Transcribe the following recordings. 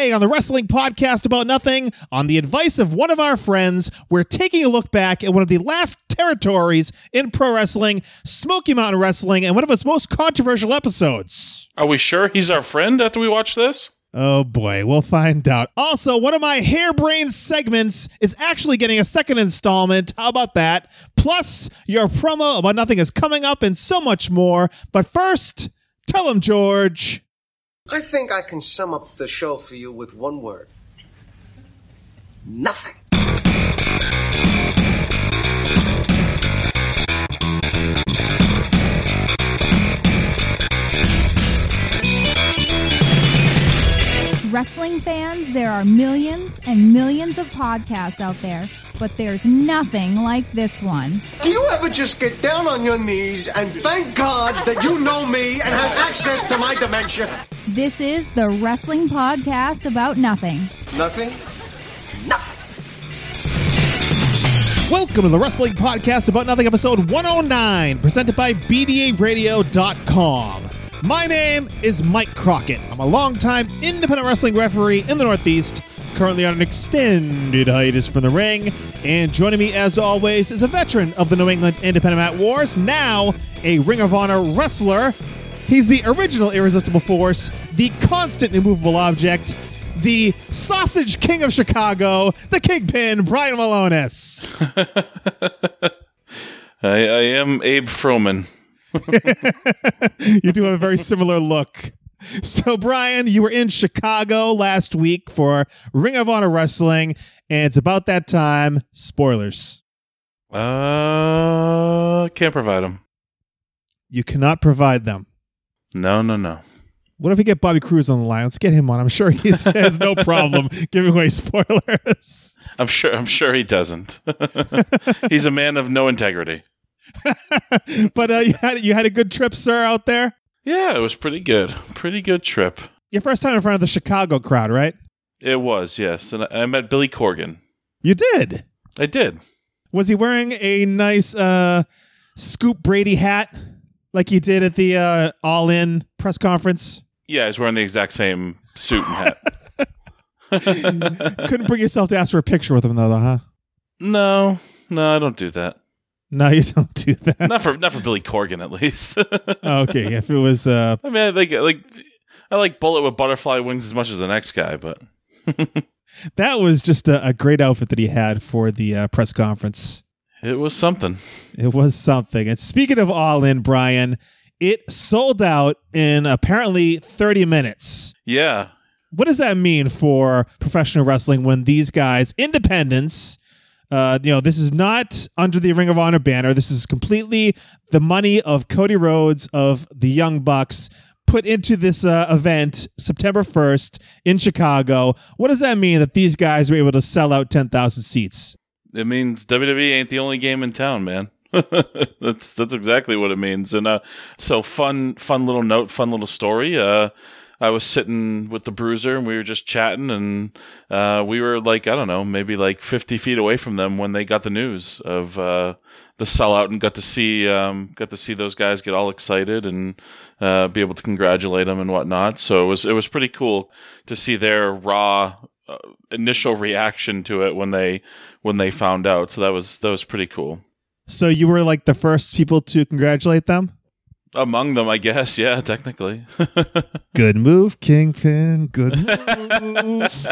Today on the Wrestling Podcast About Nothing, on the advice of one of our friends, we're taking a look back at one of the last territories in pro wrestling, Smoky Mountain Wrestling, and one of its most controversial episodes. Are we sure he's our friend after we watch this? Oh boy, we'll find out. Also, one of my harebrained segments is actually getting a second installment. How about that? Plus, your promo about nothing is coming up and so much more. But first, tell him, George. I think I can sum up the show for you with one word. Nothing. Wrestling fans, there are millions and millions of podcasts out there, but there's nothing like this one. Do you ever just get down on your knees and thank God that you know me and have access to my dementia? This is the Wrestling Podcast About Nothing. Nothing? Nothing. Welcome to the Wrestling Podcast About Nothing, episode 109, presented by BDARadio.com. My name is Mike Crockett. I'm a longtime independent wrestling referee in the Northeast, currently on an extended hiatus from the ring. And joining me, as always, is a veteran of the New England Independent Mat Wars, now a Ring of Honor wrestler. He's the original Irresistible Force, the constant immovable object, the Sausage King of Chicago, the Kingpin, Brian Malonis. I, I am Abe Froman. you do have a very similar look. So, Brian, you were in Chicago last week for Ring of Honor Wrestling, and it's about that time. Spoilers. Uh, can't provide them. You cannot provide them. No, no, no. What if we get Bobby Cruise on the line? Let's get him on. I'm sure he has no problem giving away spoilers. I'm sure. I'm sure he doesn't. He's a man of no integrity. but uh, you had you had a good trip, sir, out there. Yeah, it was pretty good. Pretty good trip. Your first time in front of the Chicago crowd, right? It was, yes. And I, I met Billy Corgan. You did. I did. Was he wearing a nice uh, Scoop Brady hat like he did at the uh, All In press conference? Yeah, he's wearing the exact same suit and hat. Couldn't bring yourself to ask for a picture with him, though, huh? No, no, I don't do that. No, you don't do that. Not for not for Billy Corgan, at least. okay, if it was, uh, I mean, I like like I like Bullet with butterfly wings as much as the next guy, but that was just a, a, great outfit that he had for the uh, press conference. It was something. It was something. And speaking of All In, Brian, it sold out in apparently 30 minutes. Yeah. What does that mean for professional wrestling when these guys, independents, uh, you know, this is not under the Ring of Honor banner. This is completely the money of Cody Rhodes of the Young Bucks put into this uh, event September 1st in Chicago. What does that mean that these guys were able to sell out 10,000 seats? It means WWE ain't the only game in town, man. that's that's exactly what it means. And uh, so fun, fun little note, fun little story. Uh, I was sitting with the Bruiser and we were just chatting, and uh, we were like, I don't know, maybe like 50 feet away from them when they got the news of uh, the sellout, and got to see um, got to see those guys get all excited and uh, be able to congratulate them and whatnot. So it was it was pretty cool to see their raw uh, initial reaction to it when they when they found out. So that was that was pretty cool. So you were like the first people to congratulate them. Among them, I guess. Yeah, technically. good move, Kingpin. Good move.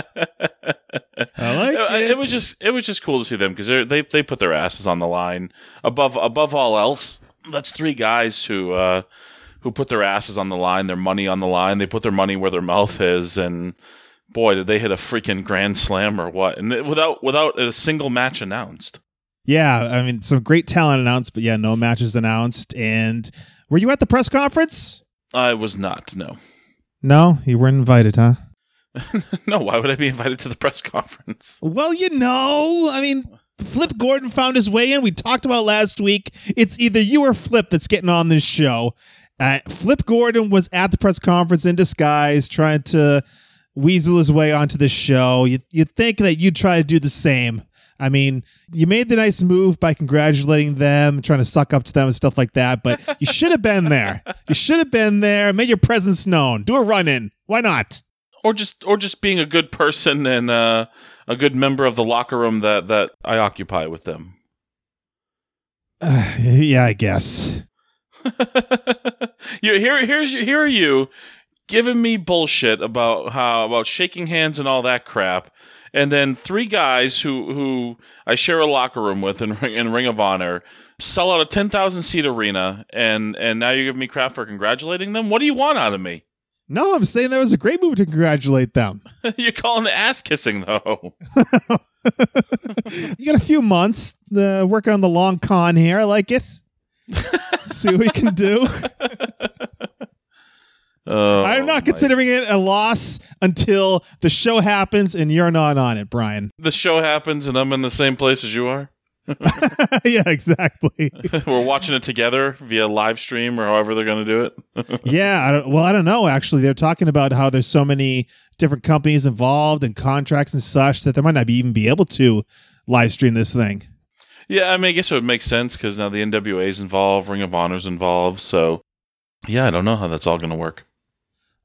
I like it. It was just it was just cool to see them because they they put their asses on the line above above all else. That's three guys who uh, who put their asses on the line, their money on the line. They put their money where their mouth is, and boy, did they hit a freaking grand slam or what? And without without a single match announced. Yeah, I mean, some great talent announced, but yeah, no matches announced. And were you at the press conference? I was not. No. No, you weren't invited, huh? no, why would I be invited to the press conference? Well, you know, I mean, Flip Gordon found his way in. We talked about last week. It's either you or Flip that's getting on this show. Uh, Flip Gordon was at the press conference in disguise, trying to weasel his way onto the show. You, you'd think that you'd try to do the same. I mean, you made the nice move by congratulating them, trying to suck up to them and stuff like that, but you should have been there. You should have been there, made your presence known. Do a run in. Why not? or just or just being a good person and uh, a good member of the locker room that that I occupy with them. Uh, yeah, I guess. you here here's here are you giving me bullshit about how about shaking hands and all that crap and then three guys who who I share a locker room with in, in Ring of Honor sell out a 10,000 seat arena and and now you're giving me crap for congratulating them what do you want out of me No, I'm saying that was a great move to congratulate them. you're calling it ass kissing though you got a few months to work on the long con here. I like it. See what we can do. Oh, I'm not considering it a loss until the show happens and you're not on it, Brian. the show happens and I'm in the same place as you are yeah, exactly. we're watching it together via live stream or however they're going to do it yeah, I don't, well, I don't know. Actually, they're talking about how there's so many different companies involved and contracts and such that they might not be even be able to live stream this thing. Yeah, I mean, I guess it would make sense because now the NWA is involved, Ring of Honor's involved. So, yeah, I don't know how that's all going to work.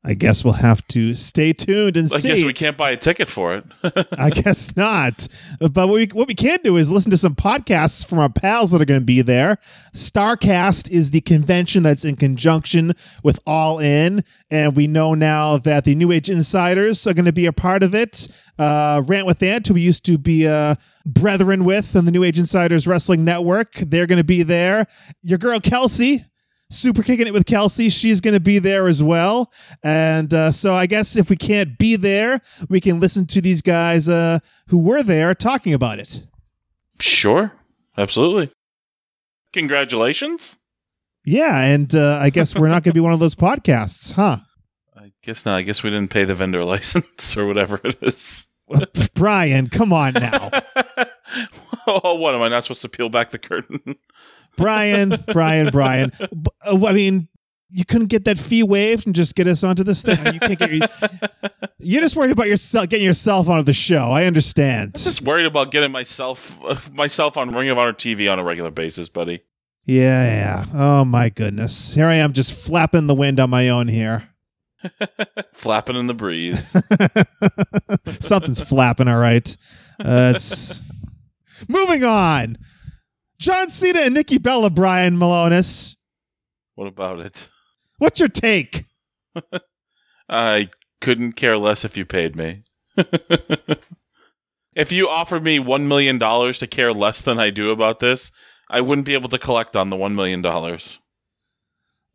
I guess we'll have to stay tuned and I see. guess we can't buy a ticket for it. I guess not. But what we, what we can do is listen to some podcasts from our pals that are going to be there. Starcast is the convention that's in conjunction with All In. And we know now that the New Age Insiders are going to be a part of it. Uh, Rant with Ant, who we used to be uh, brethren with on the New Age Insiders Wrestling Network, they're going to be there. Your girl Kelsey, super kicking it with Kelsey. She's going to be there as well. And uh, so I guess if we can't be there, we can listen to these guys uh, who were there talking about it. sure, absolutely. Congratulations. Yeah. And uh, I guess we're not going to be one of those podcasts, huh? I guess not. I guess we didn't pay the vendor license or whatever it is. Brian, come on now. oh, what am I not supposed to peel back the curtain? Brian, Brian, Brian. Uh, I mean, you couldn't get that fee waived and just get us onto this thing. You can't get your, you're just worried about yourself getting yourself onto the show. I understand. I'm Just worried about getting myself uh, myself on Ring of Honor TV on a regular basis, buddy. Yeah, yeah. Oh my goodness. Here I am just flapping the wind on my own here. Flapping in the breeze. Something's flapping, all right. Uh, it's moving on. John Cena and Nikki Bella, Brian Malonis. what about it? What's your take? I couldn't care less if you paid me. if you offered me $1 million to care less than I do about this, I wouldn't be able to collect on the $1 million.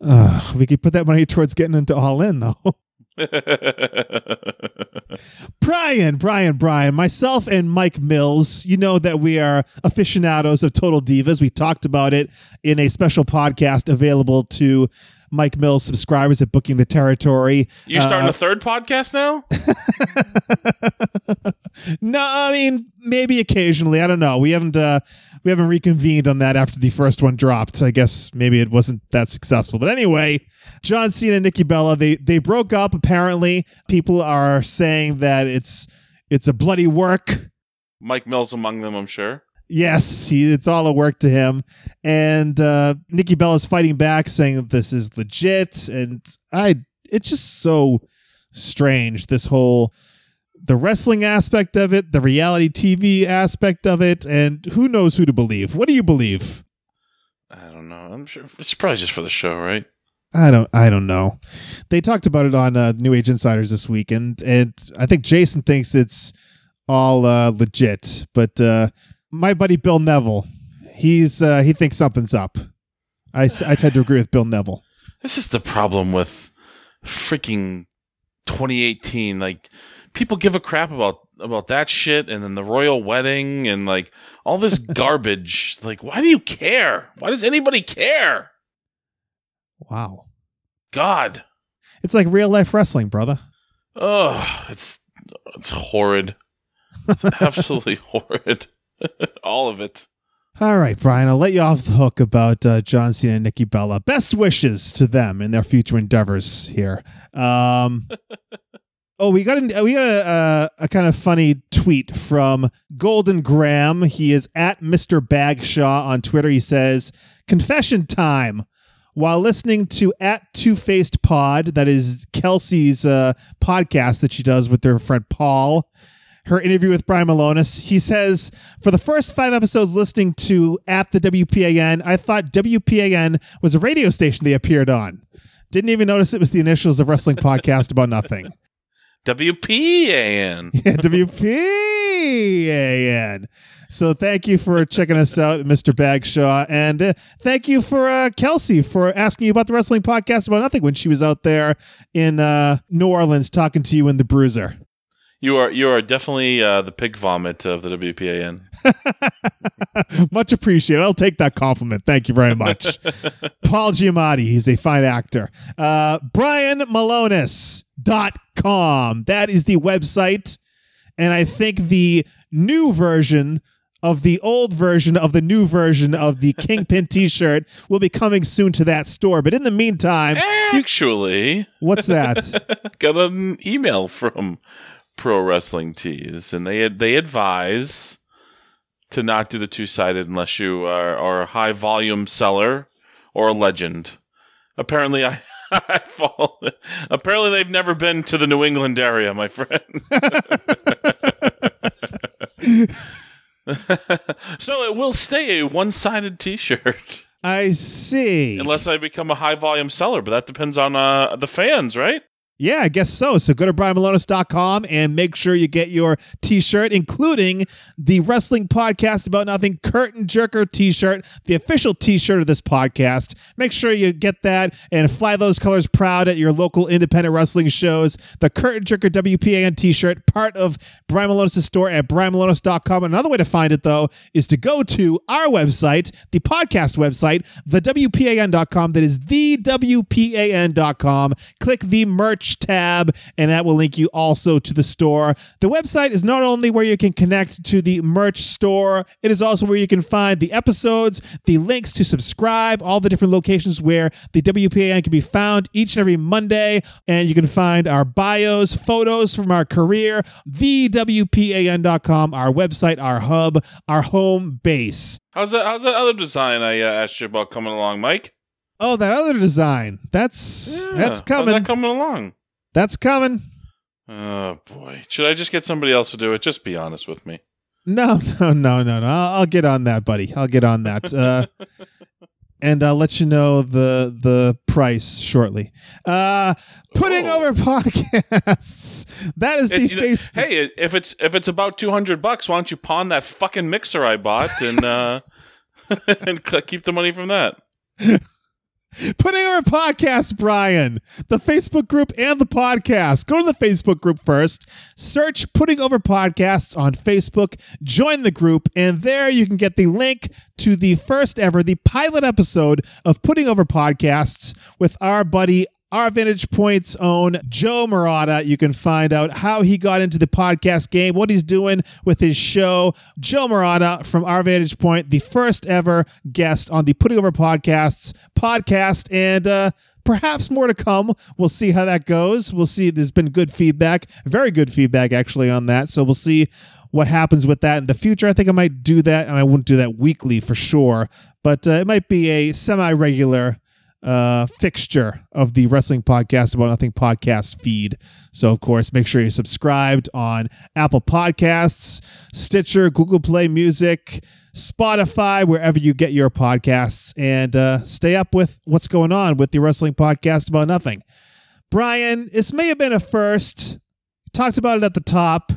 Uh, we could put that money towards getting into All In, though. Brian, Brian, Brian, myself and Mike Mills, you know that we are aficionados of Total Divas. We talked about it in a special podcast available to Mike Mills subscribers at Booking the Territory. You're starting Uh, a third podcast now? No, I mean maybe occasionally. I don't know. We haven't uh, we haven't reconvened on that after the first one dropped. I guess maybe it wasn't that successful. But anyway, John Cena and Nikki Bella they they broke up. Apparently, people are saying that it's it's a bloody work. Mike Mills among them, I'm sure. Yes, he, it's all a work to him. And uh, Nikki Bella's fighting back, saying that this is legit. And I, it's just so strange. This whole the wrestling aspect of it, the reality TV aspect of it, and who knows who to believe. What do you believe? I don't know. I'm sure it's probably just for the show, right? I don't. I don't know. They talked about it on uh, New Age Insiders this week, and and I think Jason thinks it's all uh, legit. But uh, my buddy Bill Neville, he's uh, he thinks something's up. I I tend to agree with Bill Neville. This is the problem with freaking 2018. Like, people give a crap about about that shit, and then the royal wedding, and like all this garbage. Like, why do you care? Why does anybody care? Wow, God, it's like real life wrestling, brother. oh, it's it's horrid. It's absolutely horrid. all of it. All right, Brian, I'll let you off the hook about uh, John Cena and Nikki Bella. Best wishes to them in their future endeavors here. Um, oh, we got a, we got a, a, kind of funny tweet from Golden Graham. He is at Mr. Bagshaw on Twitter. He says, "Confession time." while listening to at Two Faced Pod, that is Kelsey's uh, podcast that she does with their friend Paul. Her interview with Brian Malonis, he says, For the first five episodes listening to at the WPAN, I thought WPAN was a radio station they appeared on. Didn't even notice it was the initials of Wrestling Podcast About Nothing. WPAN. Yeah, WPAN. So thank you for checking us out, Mr. Bagshaw. And uh, thank you for uh, Kelsey for asking you about the wrestling podcast about nothing when she was out there in uh, New Orleans talking to you in the Bruiser. You are you are definitely uh, the pig vomit of the WPAN. much appreciated. I'll take that compliment. Thank you very much. Paul Giamatti, he's a fine actor. Uh, BrianMalonis.com. That is the website. And I think the new version of the old version of the new version of the Kingpin t shirt will be coming soon to that store. But in the meantime, Actually, what's that? got an email from Pro Wrestling Tees, and they they advise to not do the two sided unless you are, are a high volume seller or a legend. Apparently, I. I fall. Apparently, they've never been to the New England area, my friend. so it will stay a one-sided T-shirt I see. unless I become a high-volume seller, but that depends on uh, the fans, right? Yeah, I guess so. So go to brianmalonis.com and make sure you get your t-shirt, including the Wrestling Podcast About Nothing Curtain Jerker t-shirt, the official t-shirt of this podcast. Make sure you get that and fly those colors proud at your local independent wrestling shows. The Curtain Jerker WPAN t-shirt, part of Brian Malonis' store at brianmalonis.com. Another way to find it, though, is to go to our website, the podcast website, the WPAN.com. That is the WPAN.com. Click the merch tab, and that will link you also to the store. The website is not only where you can connect to the merch store, it is also where you can find the episodes, the links to subscribe, all the different locations where the WPAN can be found each and every Monday. And you can find our bios, photos from our career, thewpan.com, our website, our hub, our home base. How's that? How's that other design I uh, asked you about coming along, Mike? Oh, that other design. That's Yeah, that's how's that coming along? That's coming. Oh boy, should I just get somebody else to do it? Just be honest with me. No, no, no, no, no. I'll, I'll get on that, buddy. I'll get on that. Uh, and I'll let you know the the price shortly. Uh, putting Oh. over podcasts. That is the It- know, hey, if it's if it's about two hundred bucks, why don't you pawn that fucking mixer I bought and uh, and keep the money from that? Putting over podcasts, Brian. The Facebook group and the podcast. Go to the Facebook group first. Search Putting Over Podcasts on Facebook. Join the group, and there you can get the link to the first ever, the pilot episode of Putting Over Podcasts with our buddy. Our Vantage Point's own Joe Murata. You can find out how he got into the podcast game, what he's doing with his show. Joe Murata from Our Vantage Point, the first ever guest on the Putting Over Podcasts podcast, and uh, perhaps more to come. We'll see how that goes. We'll see. There's been good feedback, very good feedback actually on that. So we'll see what happens with that in the future. I think I might do that. And I wouldn't do that weekly for sure, but uh, it might be a semi regular uh, fixture of the Wrestling Podcast About Nothing podcast feed. So, of course, make sure you're subscribed on Apple Podcasts, Stitcher, Google Play Music, Spotify, wherever you get your podcasts, and uh, stay up with what's going on with the Wrestling Podcast About Nothing. Brian, this may have been a first. Talked about it at the top,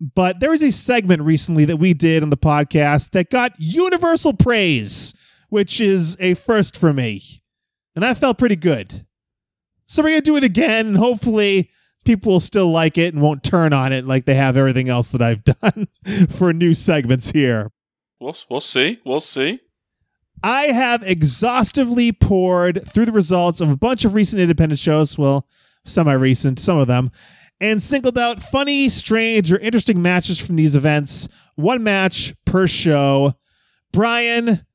but there was a segment recently that we did on the podcast that got universal praise, which is a first for me. And that felt pretty good. So we're going to do it again, and hopefully people will still like it and won't turn on it like they have everything else that I've done for new segments here. We'll we'll see. We'll see. I have exhaustively poured through the results of a bunch of recent independent shows, well, semi recent, some of them, and singled out funny, strange, or interesting matches from these events, one match per show. Brian,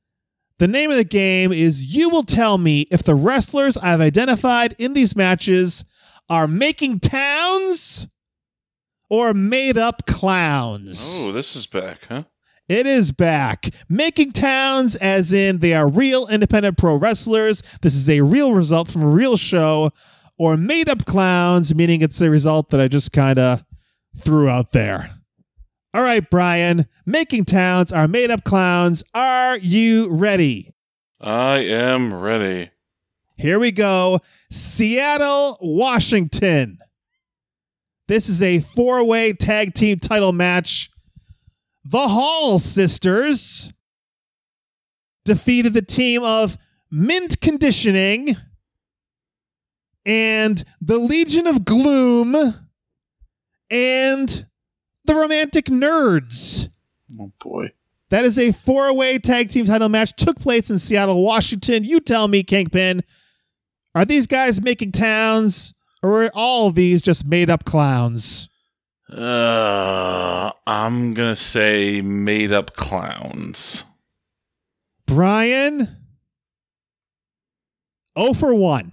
the name of the game is You Will Tell Me if the wrestlers I've identified in these matches are making towns or made up clowns. Oh, this is back, huh? It is back. Making towns, as in they are real independent pro wrestlers. This is a real result from a real show, or made up clowns, meaning it's a result that I just kind of threw out there. All right, Brian. Making towns are made up clowns. Are you ready? I am ready. Here we go. Seattle, Washington. This is a four way tag team title match. The Hall sisters defeated the team of Mint Conditioning and the Legion of Gloom and the Romantic Nerds. Oh boy. That is a four way tag team title match. Took place in Seattle, Washington. You tell me, Kingpin, are these guys making towns or are all these just made up clowns? Uh, I'm gonna say made up clowns. Brian? Oh for 1.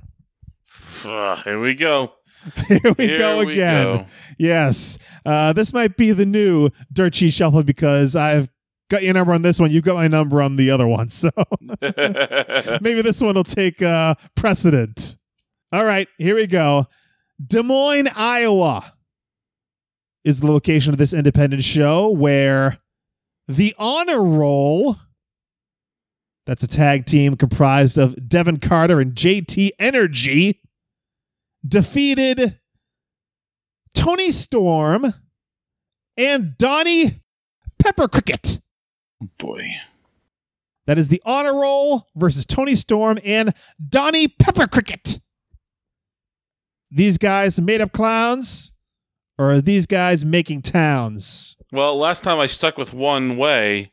Uh, here we go. Here we Here go we again. go. Yes. Uh, this might be the new Dirt Sheet Shuffle because I've got your number on this one. You've got my number on the other one. So maybe this one will take uh, precedent. All right, here we go. Des Moines, Iowa is the location of this independent show where the honor roll that's a tag team comprised of Devin Carter and JT Energy defeated Tony Storm and Donnie Pepper Cricket. boy. That is the honor roll versus Tony Storm and Donnie Pepper Cricket. These guys made up clowns, or are these guys making towns? Well, last time I stuck with one way,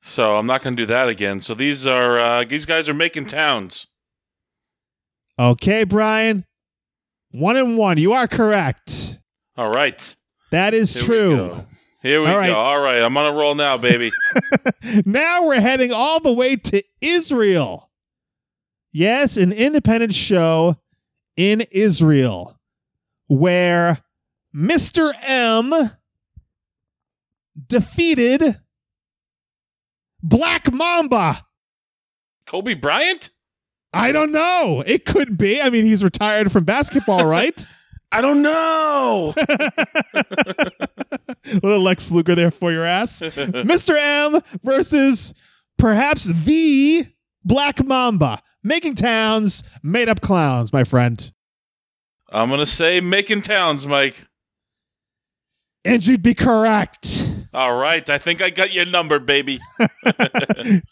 so I'm not gonna do that again. So these are uh, these guys are making towns. Okay, Brian. One and one. You are correct. All right. That is Here we true. go. Here we All right. go. All right, I'm on a roll now, baby. now we're heading all the way to Israel. Yes, an independent show in Israel where Mr. M defeated Black Mamba. Kobe Bryant? I don't know. It could be. I mean, he's retired from basketball, right? I don't know. Little Lex Luger there for your ass. Mr. M versus perhaps the Black Mamba. Making towns, made up clowns, my friend. I'm gonna say making towns, Mike. And you'd be correct. All right, I think I got your number, baby.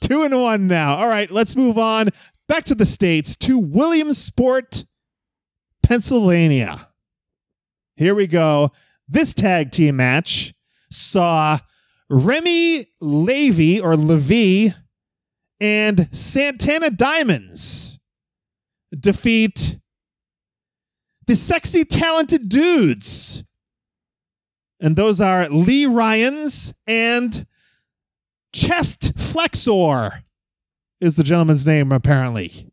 Two and one now. All right, let's move on back to the States to Williamsport, Pennsylvania. Here we go. This tag team match saw Remy Levy or Levy and Santana Diamonds defeat the sexy talented dudes. And those are Lee Ryans and Chest Flexor is the gentleman's name, apparently.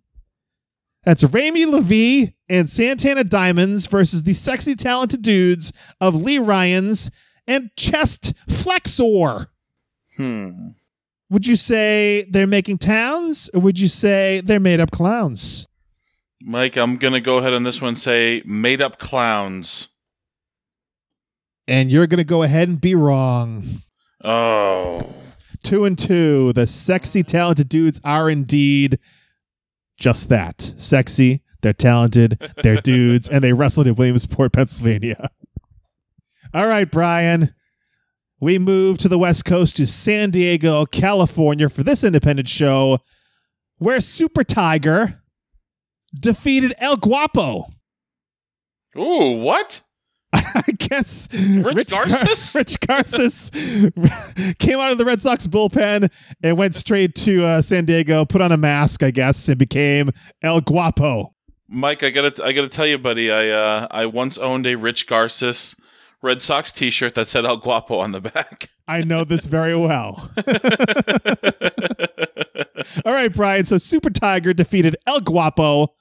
That's Ramy Levy and Santana Diamonds versus the sexy talented dudes of Lee Ryans and Chest Flexor. Hmm. Would you say they're making towns or would you say they're made up clowns? Mike, I'm gonna go ahead on this one and say made up clowns. And you're going to go ahead and be wrong. Oh. Two and two. The sexy, talented dudes are indeed just that sexy. They're talented. They're dudes, and they wrestled in Williamsport, Pennsylvania. All right, Brian. We move to the West Coast to San Diego, California for this independent show where Super Tiger defeated El Guapo. Ooh, what? I guess Rich Gar- Garces? Rich Garces came out of the Red Sox bullpen and went straight to uh, San Diego, put on a mask, I guess, and became El Guapo. Mike, I gotta I gotta tell you, buddy, I uh I once owned a Rich Garces Red Sox t shirt that said El Guapo on the back. I know this very well. All right, Brian. So Super Tiger defeated El Guapo.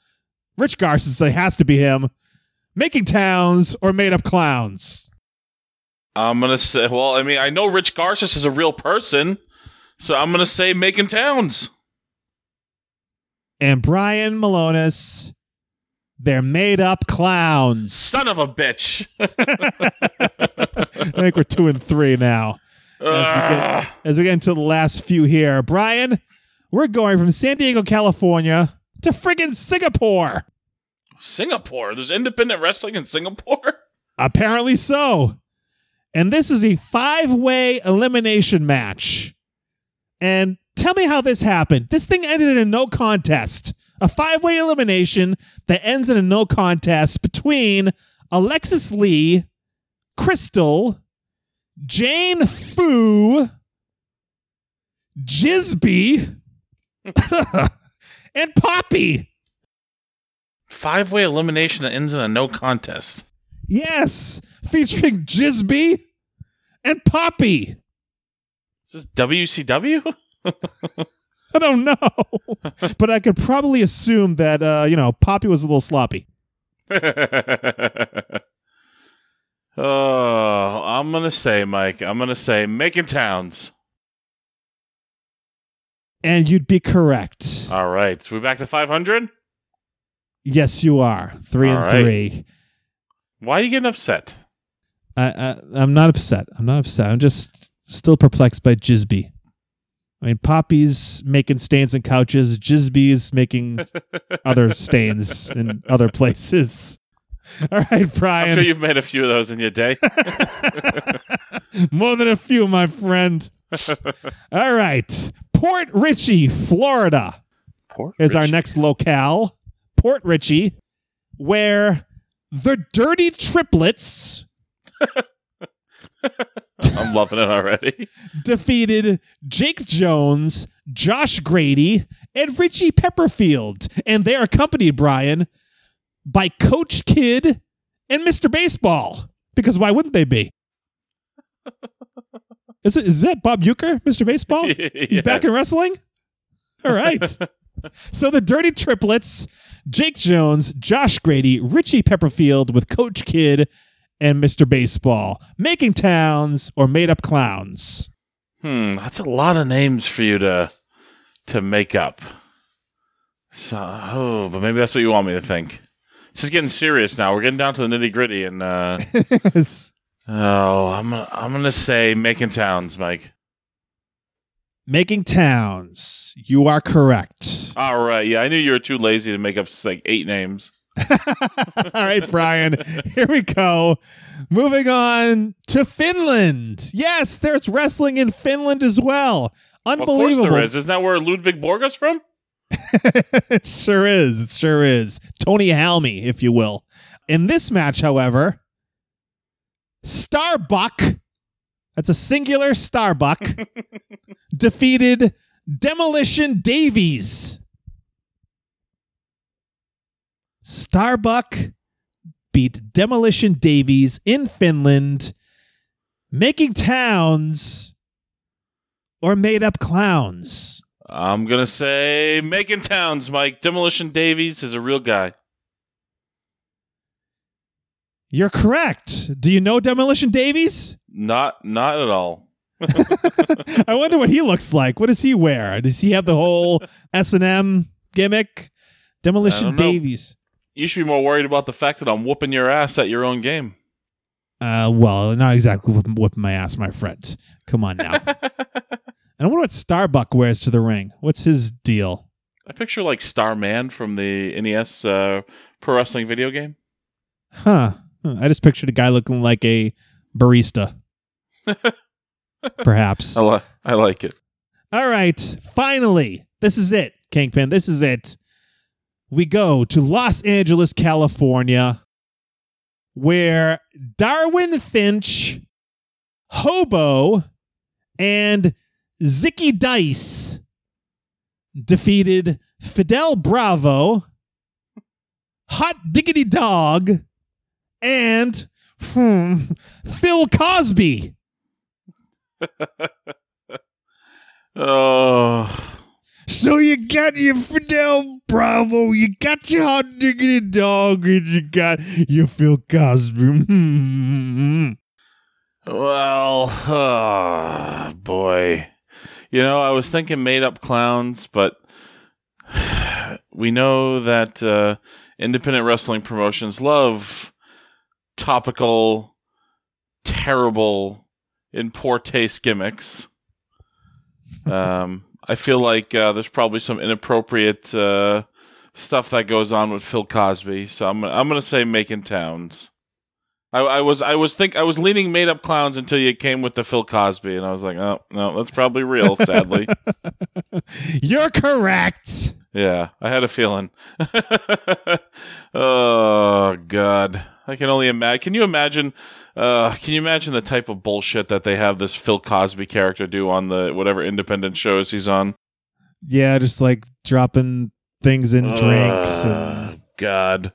Rich Garces, it has to be him. Making towns or made up clowns. I'm gonna say well, I mean, I know Rich Garces is a real person, So I'm gonna say making Towns. And Brian Malonis, they're made up clowns. Son of a bitch. I think we're two and three now. As we, get, ah. as we get into the last few here, Brian, we're going from San Diego, California to friggin' Singapore. Singapore. There's independent wrestling in Singapore. Apparently so. And this is a five way elimination match. And tell me how this happened. This thing ended in a no contest. A five way elimination that ends in a no contest between Alexis Lee, Crystal, Jane Fu, Jizby, and Poppy. Five way elimination that ends in a no contest. Yes, featuring Jizby and Poppy. Is this WCW? I don't know, but I could probably assume that uh, you know Poppy was a little sloppy. oh, I'm gonna say, Mike. I'm gonna say making Towns. And you'd be correct. All right, so we back to 500. Yes, you are three All and right. three. Why are you getting upset? I, I, I'm not upset. I'm not upset. I'm just still perplexed by Jizby. I mean, Poppy's making stains in couches. Jizby's making other stains in other places. All right, Brian. I'm sure you've made a few of those in your day. More than a few, my friend. All right. Port Richey, Florida Poor is our next locale. Port Richey, where the Dirty Triplets I'm loving it already. defeated Jake Jones, Josh Grady, and Richie Pepperfield. And they're accompanied, Brian, by Coach Kid and Mr. Baseball. Because why wouldn't they be? Is, it, is that Bob Uecker, Mr. Baseball? He's back in wrestling? All right. so the Dirty Triplets, Jake Jones, Josh Grady, Richie Pepperfield with Coach Kid and Mr. Baseball, making towns or made up clowns. Hmm, that's a lot of names for you to to make up. So, oh, but maybe that's what you want me to think. This is getting serious now. We're getting down to the nitty gritty, and uh, oh, I'm I'm gonna say making towns, Mike. making towns. You are correct. All right, yeah, I knew you were too lazy to make up like eight names. All right, Brian, here we go. Moving on to Finland. Yes, there's wrestling in Finland as well. Unbelievable. there is. Isn't that where Ludwig Borga's from? it sure is. It sure is. Tony Halme, if you will. In this match, however, Starbuck, that's a singular Starbuck, defeated Demolition Davies. Starbuck beat Demolition Davies in Finland, making towns or made up clowns. I'm gonna say making towns, Mike. Demolition Davies is a real guy. You're correct. Do you know Demolition Davies? Not, not at all. I wonder what he looks like. What does he wear? Does he have the whole S and M gimmick? Demolition. Davies. You should be more worried about the fact that I'm whooping your ass at your own game. Uh, well, not exactly whooping, whipping my ass, my friend. Come on now. and I wonder what Starbuck wears to the ring. What's his deal? I picture like Starman from the NES uh, pro wrestling video game. Huh. Huh. I just pictured a guy looking like a barista. Perhaps. I, li- I like it. All right. Finally, this is it, Kingpin. This is it. We go to Los Angeles, California, where Darwin Finch, Hobo, and Zicky Dice defeated Fidel Bravo, Hot Diggity Dog, and hmm, Phil Cosby. Oh, So you got your Fidel Bravo, you got your hot diggity dog, and you got your Phil Cosby. Well, oh, boy. You know, I was thinking made up clowns, but we know that uh, independent wrestling promotions love topical, terrible, in poor taste gimmicks. Um, I feel like uh, there's probably some inappropriate uh, stuff that goes on with Phil Cosby, so I'm I'm gonna say making towns. I, I was I was think I was leaning made up clowns until you came with the Phil Cosby, and I was like, oh no, that's probably real. Sadly, You're correct. yeah, I had a feeling. oh God, I can only imagine. Can you imagine? Uh, can you imagine the type of bullshit that they have this Phil Cosby character do on the whatever independent shows he's on? Yeah, just like dropping things in drinks. And, Uh, God,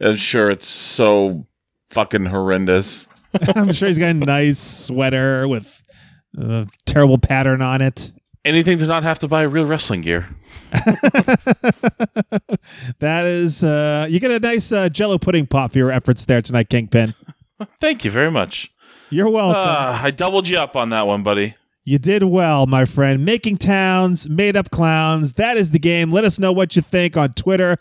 I'm sure it's so fucking horrendous. I'm sure he's got a nice sweater with a terrible pattern on it. Anything to not have to buy real wrestling gear. that is, uh, you get a nice uh, Jello pudding pop for your efforts there tonight, Kingpin. Thank you very much. You're welcome. Uh, I doubled you up on that one, buddy. You did well, my friend. Making towns, made up clowns. That is the game. Let us know what you think on Twitter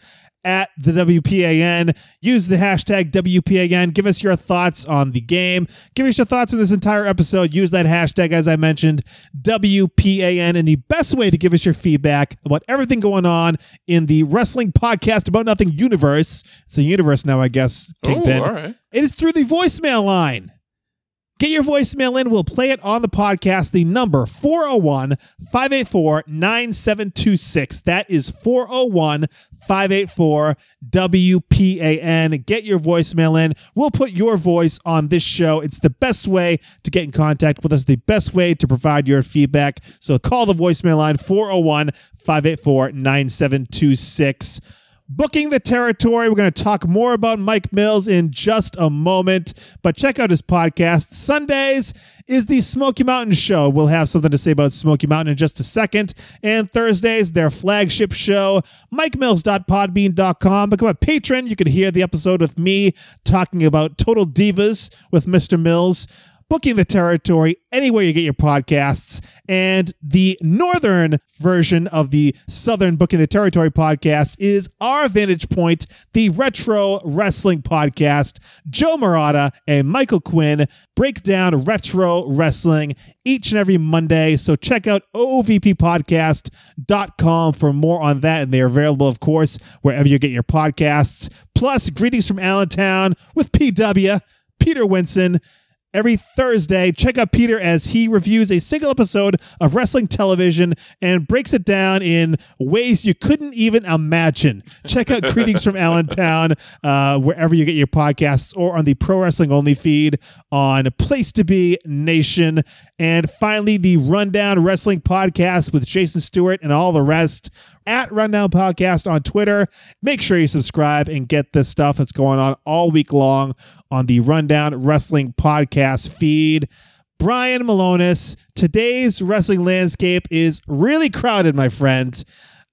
at the WPAN. Use the hashtag WPAN. Give us your thoughts on the game. Give us your thoughts on this entire episode. Use that hashtag, as I mentioned, WPAN. And the best way to give us your feedback about everything going on in the wrestling podcast about nothing universe. It's a universe now, I guess, Kingpin. Ooh, right. It is through the voicemail line. Get your voicemail in. We'll play it on the podcast. The number 401 584 9726. That is 401 584 WPAN. Get your voicemail in. We'll put your voice on this show. It's the best way to get in contact with us, the best way to provide your feedback. So call the voicemail line 401 584 9726 booking the territory. We're going to talk more about Mike Mills in just a moment, but check out his podcast. Sundays is the Smoky Mountain Show. We'll have something to say about Smoky Mountain in just a second. And Thursdays, their flagship show, mikemills.podbean.com. Become a patron. You can hear the episode with me talking about Total Divas with Mr. Mills booking the territory anywhere you get your podcasts. And the northern version of the southern booking the territory podcast is our vantage point, the retro wrestling podcast. Joe Murata and Michael Quinn break down retro wrestling each and every Monday. So check out ovppodcast.com for more on that. And they are available, of course, wherever you get your podcasts. Plus, greetings from Allentown with PW, Peter Winson every Thursday. Check out Peter as he reviews a single episode of wrestling television and breaks it down in ways you couldn't even imagine. Check out Greetings from Allentown uh, wherever you get your podcasts or on the Pro Wrestling Only feed on Place to Be Nation. And finally, the Rundown Wrestling Podcast with Jason Stewart and all the rest at Rundown Podcast on Twitter. Make sure you subscribe and get this stuff that's going on all week long on the Rundown Wrestling Podcast feed. Brian Malonis, today's wrestling landscape is really crowded, my friend.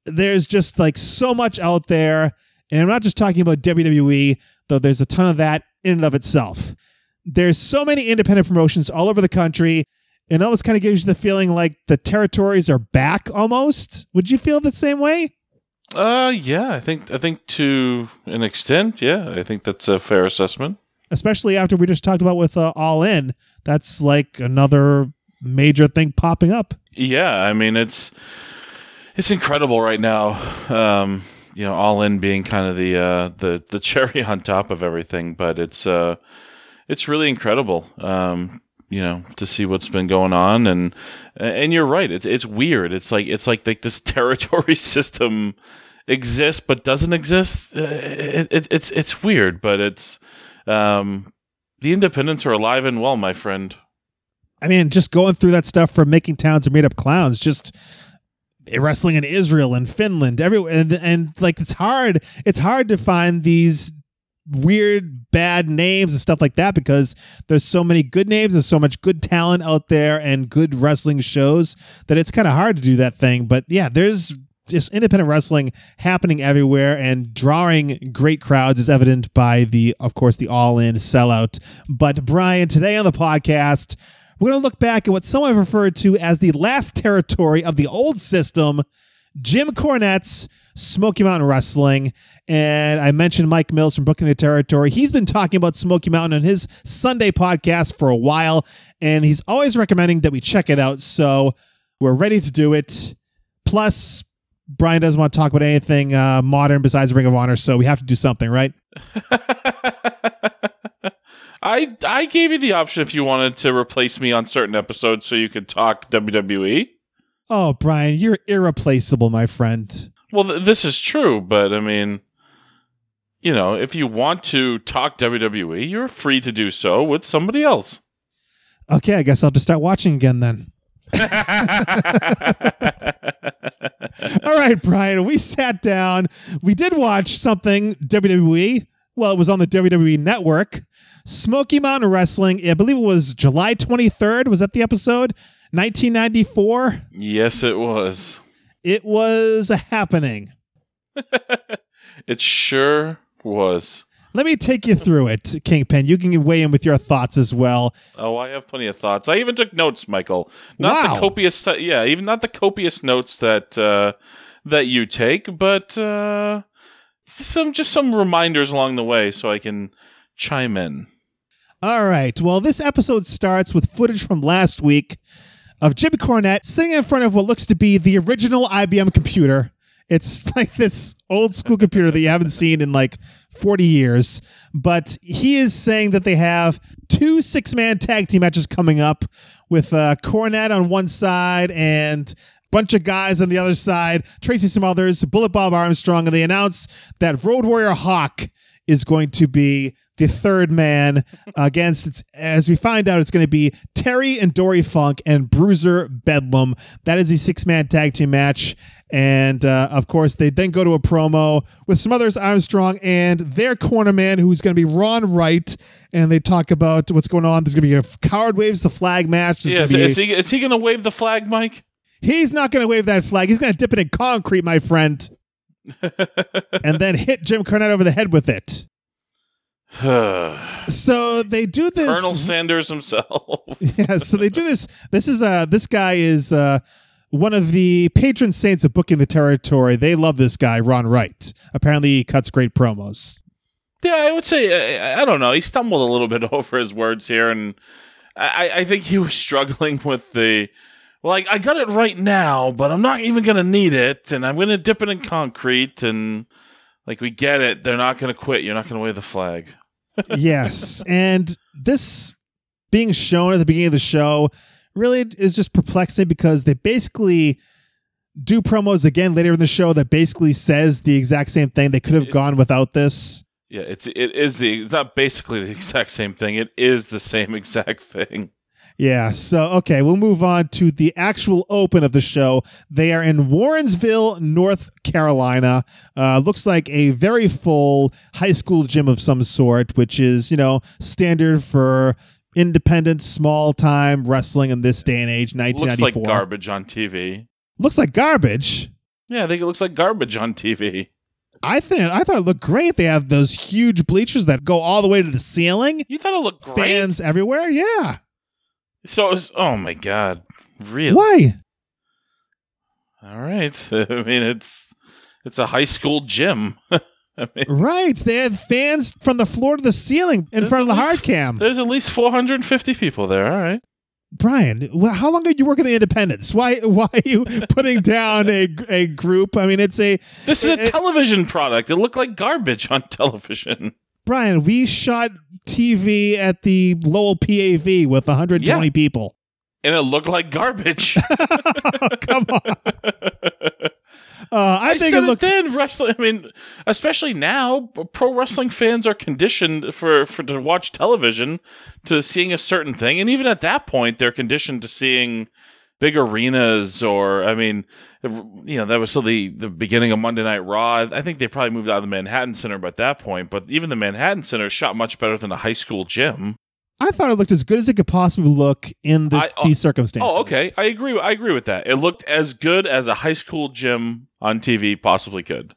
There's just like so much out there. And I'm not just talking about WWE, though there's a ton of that in and of itself. There's so many independent promotions all over the country. It almost kind of gives you the feeling like the territories are back almost. Would you feel the same way? Uh, yeah, I think I think to an extent, yeah, I think that's a fair assessment. Especially after we just talked about with uh, All In, that's like another major thing popping up. Yeah, I mean it's it's incredible right now. Um, you know, all in being kind of the uh, the the cherry on top of everything, but it's uh, it's really incredible. Um, you know, to see what's been going on, and and you're right. It's it's weird. It's like it's like like this territory system exists but doesn't exist. Uh, It, it, it's it's weird, but it's um, the independents are alive and well, my friend. I mean, just going through that stuff from making towns and made up clowns, just wrestling in Israel and Finland, everywhere, and, and like it's hard. It's hard to find these weird bad names and stuff like that because there's so many good names and so much good talent out there and good wrestling shows that it's kind of hard to do that thing. But yeah there's just independent wrestling happening everywhere and drawing great crowds is evident by the of course the all in sellout. But brian today on the podcast we're going to look back at what some have referred to as the last territory of the old system, Jim Cornette's Smoky Mountain Wrestling. And I mentioned Mike Mills from Booking the Territory. He's been talking about Smoky Mountain on his Sunday podcast for a while, and he's always recommending that we check it out. So we're ready to do it. Plus, Brian doesn't want to talk about anything uh, modern besides Ring of Honor, so we have to do something, right? I I gave you the option if you wanted to replace me on certain episodes so you could talk WWE. Oh, Brian, you're irreplaceable, my friend. Well, th- this is true, but I mean, you know, if you want to talk WWE, you're free to do so with somebody else. Okay, I guess I'll just start watching again then. All right, Brian, we sat down. We did watch something WWE. Well, it was on the WWE network. Smoky Mountain Wrestling. I believe it was July 23rd. Was that the episode? 1994. yes, it was. It was a happening. It sure was. Let me take you through it, Kingpin. You can weigh in with your thoughts as well. Oh, I have plenty of thoughts. I even took notes, Michael. Not Wow. the copious, yeah, even not the copious notes that uh, that you take, but uh, some just some reminders along the way, so I can chime in. All right. Well, this episode starts with footage from last week of Jimmy Cornette sitting in front of what looks to be the original IBM computer. It's like this old school computer that you haven't seen in like 40 years. But he is saying that they have two six man tag team matches coming up with uh, Cornette on one side and a bunch of guys on the other side, Tracy Smothers, Bullet Bob Armstrong, and they announce that Road Warrior Hawk is going to be the third man against it's as we find out it's going to be Terry and Dory Funk and Bruiser Bedlam. That is the six man tag team match. And uh, of course, they then go to a promo with some others, Armstrong and their corner man, who's going to be Ron Wright. And they talk about what's going on. There's going to be a coward waves the flag match. There's Yeah, gonna is, be a- is he is he going to wave the flag, Mike? He's not going to wave that flag. He's going to dip it in concrete, my friend, and then hit Jim Cornette over the head with it. So they do this. Colonel Sanders himself. yeah, so they do this. This is uh this guy is uh one of the patron saints of booking the territory. They love this guy, Ron Wright. Apparently, he cuts great promos. Yeah, I would say I, I don't know. He stumbled a little bit over his words here, and I, I think he was struggling with the. Well, I, I got it right now, but I'm not even gonna need it, and I'm gonna dip it in concrete, and like we get it. They're not gonna quit. You're not gonna wave the flag. Yes, and this being shown at the beginning of the show really is just perplexing because they basically do promos again later in the show that basically says the exact same thing. They could have gone without this. Yeah, it's it is the it's not basically the exact same thing. It is the same exact thing. Yeah, so okay, we'll move on to the actual open of the show. They are in Warrensville, North Carolina. Uh, looks like a very full high school gym of some sort, which is, you know, standard for independent, small time wrestling in this day and age, 1994. Looks 1994. like garbage on TV. Looks like garbage. Yeah, I think it looks like garbage on TV. I think I thought it looked great. They have those huge bleachers that go all the way to the ceiling. You thought it looked great. Fans everywhere. Yeah. So, it was, oh my god, really? Why? All right. I mean, it's it's a high school gym. I mean, Right. They had fans from the floor to the ceiling in front of the at hard cam. there's at least 450 people there. All right. Brian, how long did you work in the Independence? Why why are you putting down a a group? I mean, it's a This is a television product. It looked like garbage on television. Brian. We shot TV at the Lowell PAV with 120 Yeah. people. And it looked like garbage. Come on. Uh, I, I think it looked. it then. Wrestling. I mean, especially now, pro wrestling fans are conditioned for, for to watch television to seeing a certain thing, and even at that point, they're conditioned to seeing big arenas. Or, I mean, you know, that was still the the beginning of Monday Night Raw. I think they probably moved out of the Manhattan Center by that point, but even the Manhattan Center shot much better than a high school gym. I thought it looked as good as it could possibly look in this I- oh- these circumstances. Oh, okay, I agree. I agree with that. It looked as good as a high school gym on TV possibly could.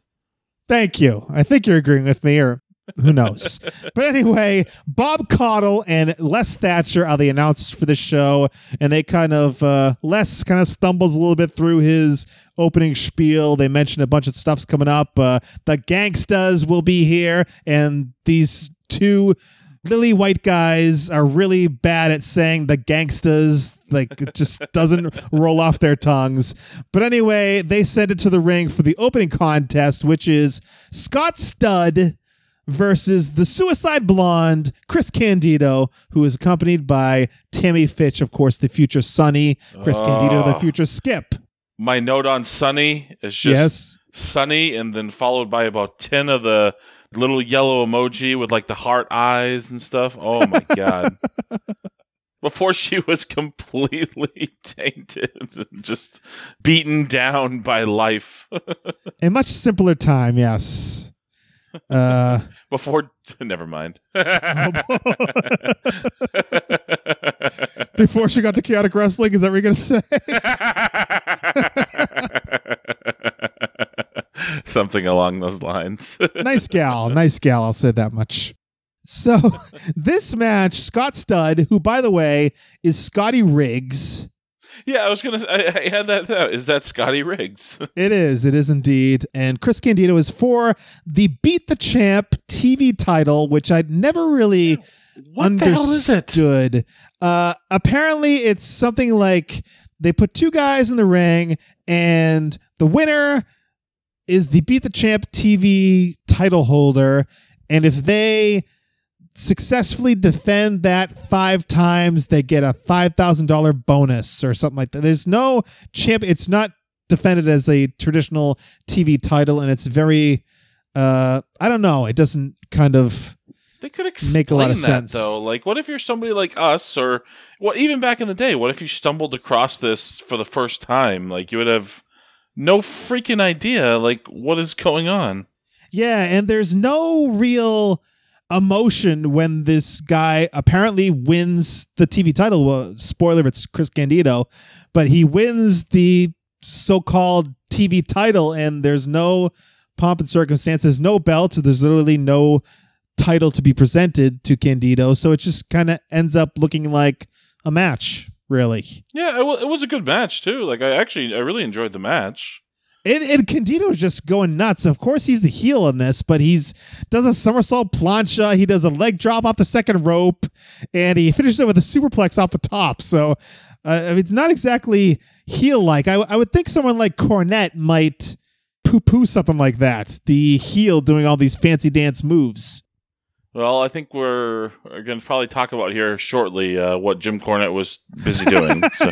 Thank you. I think you're agreeing with me, or Who knows? but anyway, Bob Caudle and Les Thatcher are the announcers for the show, and they kind of uh, Les kind of stumbles a little bit through his opening spiel. They mention a bunch of stuff's coming up. Uh, the gangstas will be here, and these two lily white guys are really bad at saying the gangstas like it just doesn't roll off their tongues but anyway they send it to the ring for the opening contest which is scott studd versus the suicide blonde chris candido who is accompanied by tammy fitch of course the future sunny chris candido the Oh. future skip My note on Sunny is just yes Sunny, and then followed by about ten of the little yellow emoji with like the heart eyes and stuff. Oh my god! Before she was completely tainted, and just beaten down by life. a much simpler time yes uh Before, never mind. before she got to chaotic wrestling is that what you're gonna say Something along those lines. nice gal, nice gal. I'll say that much. So this match, Scott Studd who by the way is Scotty Riggs. Yeah, I was gonna. Say, I, I had that. Thought. Is that Scotty Riggs? It is, it is indeed. And Chris Candido is for the Beat the Champ TV title, which I'd never really What the hell is it? understood. Uh, apparently, it's something like they put two guys in the ring, and the winner is the Beat the Champ TV title holder. And if they successfully defend that five times, they get a $5,000 bonus or something like that. There's no champ, it's not defended as a traditional TV title, and it's very, uh, I don't know, it doesn't kind of. They could explain Make a lot of that sense. though. Like, what if you're somebody like us, or what? Even back in the day, what if you stumbled across this for the first time? Like, you would have no freaking idea, like, what is going on. Yeah, and there's no real emotion when this guy apparently wins the TV title. Well, spoiler, it's Chris Candido, but he wins the so-called TV title, and there's no pomp and circumstances, no belt. There's literally no title to be presented to Candido, so it just kind of ends up looking like a match, really. Yeah, it was a good match too. Like, I actually, I really enjoyed the match. And, and Candido's just going nuts. Of course, he's the heel in this, but he's does a somersault plancha. He does a leg drop off the second rope, and he finishes it with a superplex off the top. So, uh, I mean, it's not exactly heel like. I, I would think someone like Cornette might poo poo something like that. The heel doing all these fancy dance moves. Well, I think we're, going to probably talk about here shortly uh, what Jim Cornette was busy doing. so.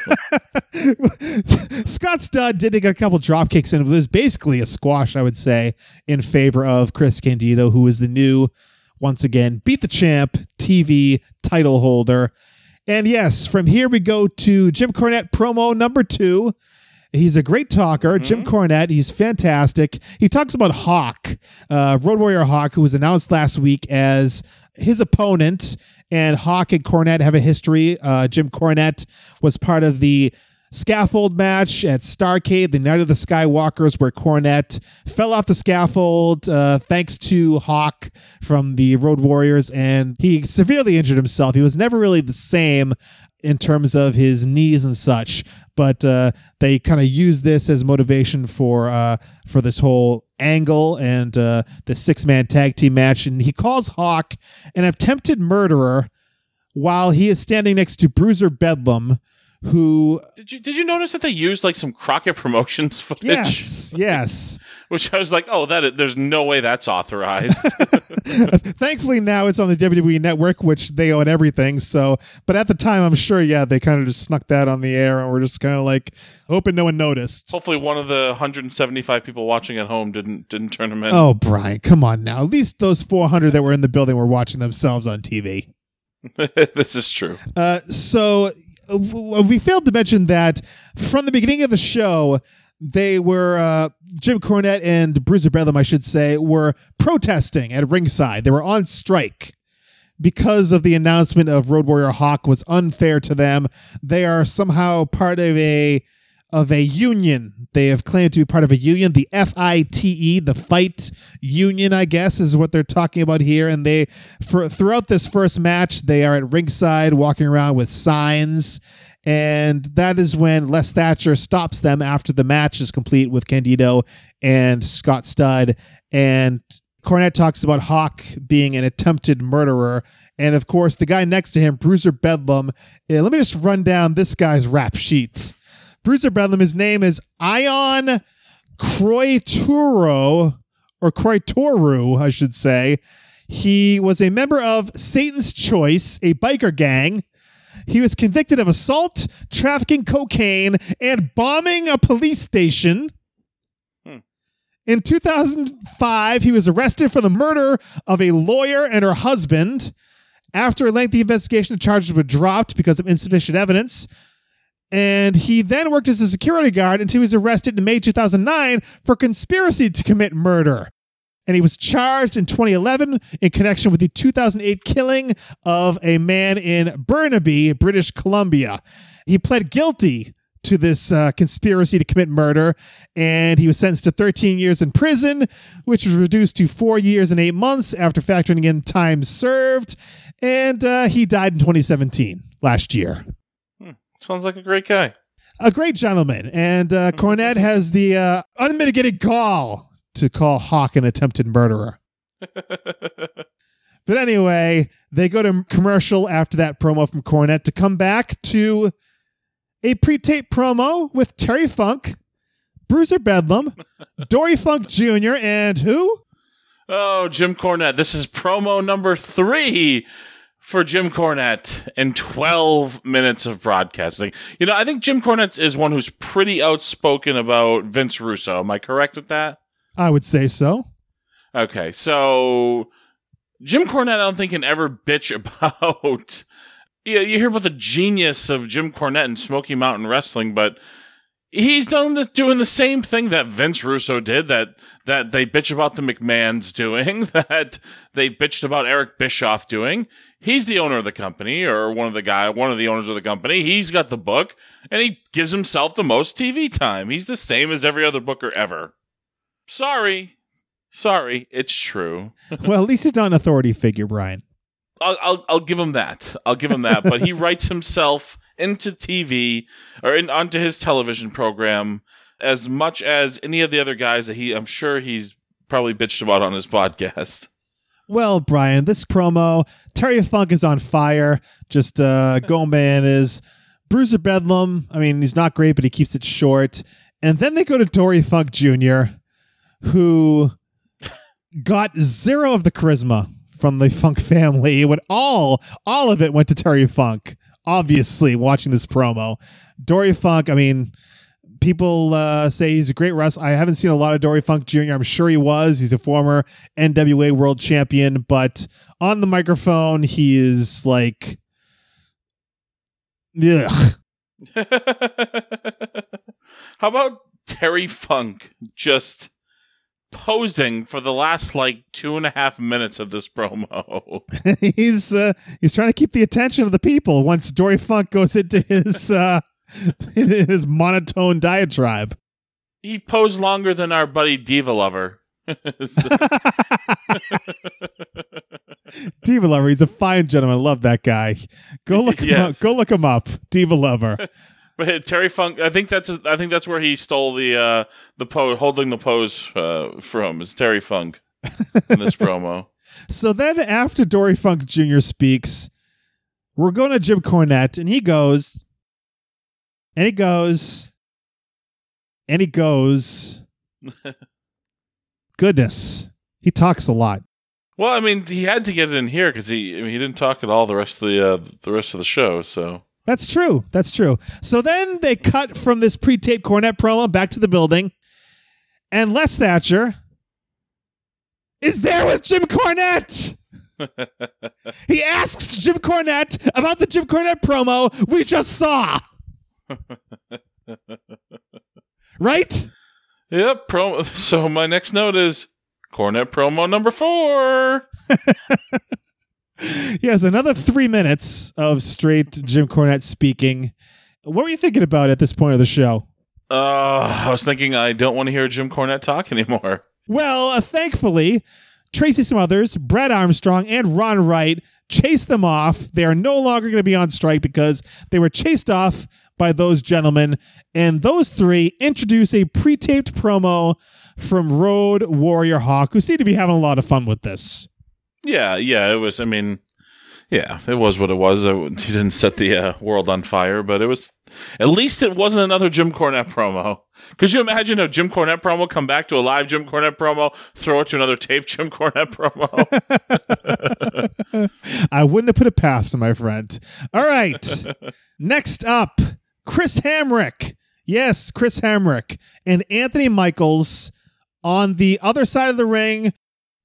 Scott Studd did a couple drop kicks and it was basically a squash, I would say, in favor of Chris Candido, who is the new, once again, beat the champ TV title holder. And yes, from here we go to Jim Cornette promo number two. He's a great talker, Jim Cornette. He's fantastic. He talks about Hawk, uh, Road Warrior Hawk, who was announced last week as his opponent. And Hawk and Cornette have a history. Uh, Jim Cornette was part of the scaffold match at Starrcade, the Night of the Skywalkers, where Cornette fell off the scaffold uh, thanks to Hawk from the Road Warriors, and he severely injured himself. He was never really the same in terms of his knees and such, but uh, they kind of use this as motivation for uh, for this whole angle and uh, the six man tag team match. And he calls Hawk an attempted murderer while he is standing next to Bruiser Bedlam, who Did you did you notice that they used like some Crockett Promotions footage? yes, yes. Which I was like, oh, that there's no way that's authorized. Thankfully now it's on the WWE network, which they own everything. So, but at the time, I'm sure, yeah, they kind of just snuck that on the air, and we're just kind of like hoping no one noticed. Hopefully, one of the 175 people watching at home didn't didn't turn them in. Oh, Brian, come on now. At least those 400 that were in the building were watching themselves on TV. this is true. Uh, so we failed to mention that from the beginning of the show, they were uh, Jim Cornette and Bruiser Bedlam, I should say, were protesting at ringside. They were on strike because of the announcement of Road Warrior Hawk was unfair to them. They are somehow part of a of a union. They have claimed to be part of a union, the FITE, the Fight Union, I guess, is what they're talking about here. And they, for throughout this first match, they are at ringside walking around with signs. And that is when Les Thatcher stops them after the match is complete with Candido and Scott Studd. And Cornette talks about Hawk being an attempted murderer. And of course, the guy next to him, Bruiser Bedlam. eh, let me just run down this guy's rap sheet. Bruiser Bedlam, his name is Ion Croituro, or Croitoru, I should say. He was a member of Satan's Choice, a biker gang. He was convicted of assault, trafficking cocaine, and bombing a police station. Hmm. In 2005, he was arrested for the murder of a lawyer and her husband. After a lengthy investigation, the charges were dropped because of insufficient evidence. And he then worked as a security guard until he was arrested in May 2009 for conspiracy to commit murder. And he was charged in 2011 in connection with the 2008 killing of a man in Burnaby, British Columbia. He pled guilty to this uh, conspiracy to commit murder, and he was sentenced to 13 years in prison, which was reduced to four years and eight months after factoring in time served. And uh, he died in 2017, last year. Sounds like a great guy. A great gentleman. And uh, Cornette has the uh, unmitigated gall to call Hawk an attempted murderer. But anyway, they go to commercial after that promo from Cornette to come back to a pre-tape promo with Terry Funk, Bruiser Bedlam, Dory Funk Jr., and who? Oh, Jim Cornette. This is promo number three for Jim Cornette in 12 minutes of broadcasting. You know, I think Jim Cornette is one who's pretty outspoken about Vince Russo. Am I correct with that? I would say so. Okay, so Jim Cornette, I don't think can ever bitch about. Yeah, you hear about the genius of Jim Cornette and Smoky Mountain Wrestling, but he's done this, doing the same thing that Vince Russo did. That that they bitch about the McMahon's doing. That they bitched about Eric Bischoff doing. He's the owner of the company, or one of the guy, one of the owners of the company. He's got the book, and he gives himself the most TV time. He's the same as every other booker ever. Sorry, sorry, it's true. well, at least he's not an authority figure, Brian. I'll, I'll I'll give him that. I'll give him that. but he writes himself into TV or in, onto his television program as much as any of the other guys that he. I'm sure he's probably bitched about on his podcast. Well, Brian, this promo, Terry Funk is on fire. Just uh go man is Bruiser Bedlam. I mean, he's not great, but he keeps it short. And then they go to Dory Funk Jr., who got zero of the charisma from the Funk family. Went all, all of it went to Terry Funk. Obviously, watching this promo, Dory Funk. I mean, people uh, say he's a great wrestler. I haven't seen a lot of Dory Funk Jr. I'm sure he was. He's a former NWA World Champion, but on the microphone, he is like, ugh. How about Terry Funk just posing for the last like two and a half minutes of this promo? he's uh, he's trying to keep the attention of the people. Once Dory Funk goes into his uh, his monotone diatribe. he posed longer than our buddy Diva Lover. Diva Lover, he's a fine gentleman. I love that guy. Go look him Yes. up. Go look him up. Diva Lover. But Terry Funk, I think that's I think that's where he stole the uh, the pose, holding the pose uh, from is Terry Funk in this promo. So then, after Dory Funk Jr. speaks, we're going to Jim Cornette, and he goes, and he goes, and he goes. Goodness, he talks a lot. Well, I mean, he had to get it in here because he I mean, he didn't talk at all the rest of the uh, the rest of the show. So That's true. That's true. So then they cut from this pre-taped Cornette promo back to the building, and Les Thatcher is there with Jim Cornette. he asks Jim Cornette about the Jim Cornette promo we just saw. right? yep. Promo. So my next note is Cornette promo number four. Yes, another three minutes of straight Jim Cornette speaking. What were you thinking about at this point of the show? Uh, I was thinking I don't want to hear Jim Cornette talk anymore. Well, uh, thankfully, Tracy Smothers, Brett Armstrong, and Ron Wright chased them off. They are no longer going to be on strike because they were chased off by those gentlemen. And those three introduce a pre taped promo from Road Warrior Hawk, who seem to be having a lot of fun with this. Yeah, yeah, it was. I mean, yeah, it was what it was. He didn't set the uh, world on fire, but it was. At least it wasn't another Jim Cornette promo. Could you imagine a Jim Cornette promo come back to a live Jim Cornette promo, throw it to another tape Jim Cornette promo? I wouldn't have put it past him, my friend. All right. Next up, Chris Hamrick. Yes, Chris Hamrick and Anthony Michaels on the other side of the ring.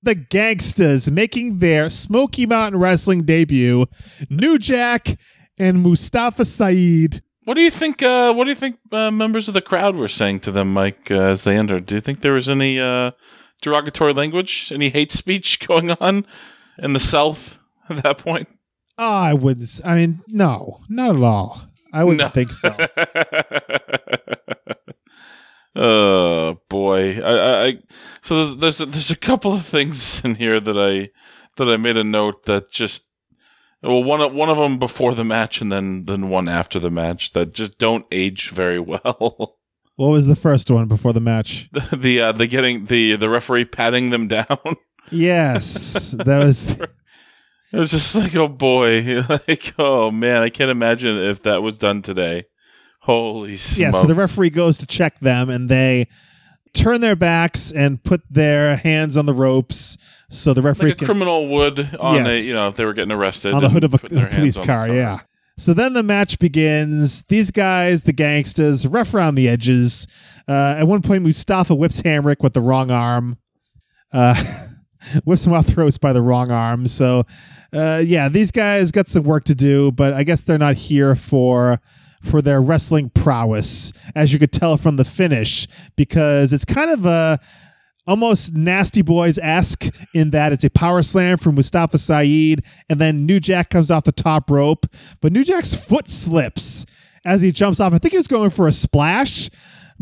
The Gangstas making their Smoky Mountain Wrestling debut. New Jack and Mustafa Saeed. what do you think? Uh, what do you think uh, members of the crowd were saying to them, Mike, uh, as they entered? Do you think there was any uh, derogatory language, any hate speech going on in the South at that point? Oh, I wouldn't. I mean, no, not at all. I wouldn't No. think so. oh boy, I, I, so there's there's a, there's a couple of things in here that I that I made a note that just well one of one of them before the match and then then one after the match that just don't age very well. What was the first one before the match? the the, uh, the getting the the referee patting them down. Yes, that was. It was just like, oh boy, like oh man, I can't imagine if that was done today. Holy smokes! Yeah, so the referee goes to check them and they turn their backs and put their hands on the ropes so the referee like a can criminal would on Yes. a you know if they were getting arrested on the hood of a, a police on car, yeah. So then the match begins. These guys, the Gangstas, rough around the edges. Uh, at one point, Mustafa whips Hamrick with the wrong arm. Uh, whips him off the ropes by the wrong arm. So, uh, yeah, these guys got some work to do, but I guess they're not here for for their wrestling prowess, as you could tell from the finish, because it's kind of a almost Nasty Boys esque in that it's a power slam from Mustafa Saeed, and then New Jack comes off the top rope, but New Jack's foot slips as he jumps off. I think he was going for a splash.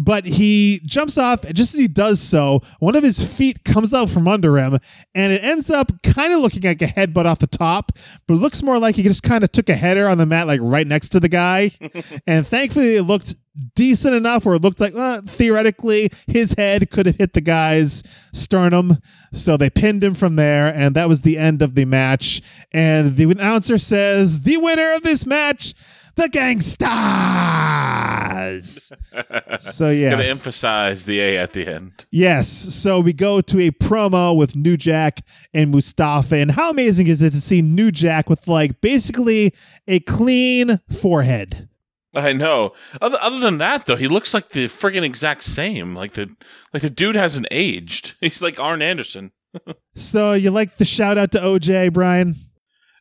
But he jumps off, and just as he does so, one of his feet comes out from under him, and it ends up kind of looking like a headbutt off the top, but it looks more like he just kind of took a header on the mat, like right next to the guy. and thankfully, it looked decent enough where it looked like uh, theoretically his head could have hit the guy's sternum. So they pinned him from there, and that was the end of the match. And the announcer says, The winner of this match, the gangstas. so, yeah, Gonna emphasize the A at the end. Yes. So we go to a promo with New Jack and Mustafa. And how amazing is it to see New Jack with like basically a clean forehead? I know. Other, other than that, though, he looks like the friggin' exact same. Like the like the dude hasn't aged. He's like Arn Anderson. So you like the shout out to OJ, Brian?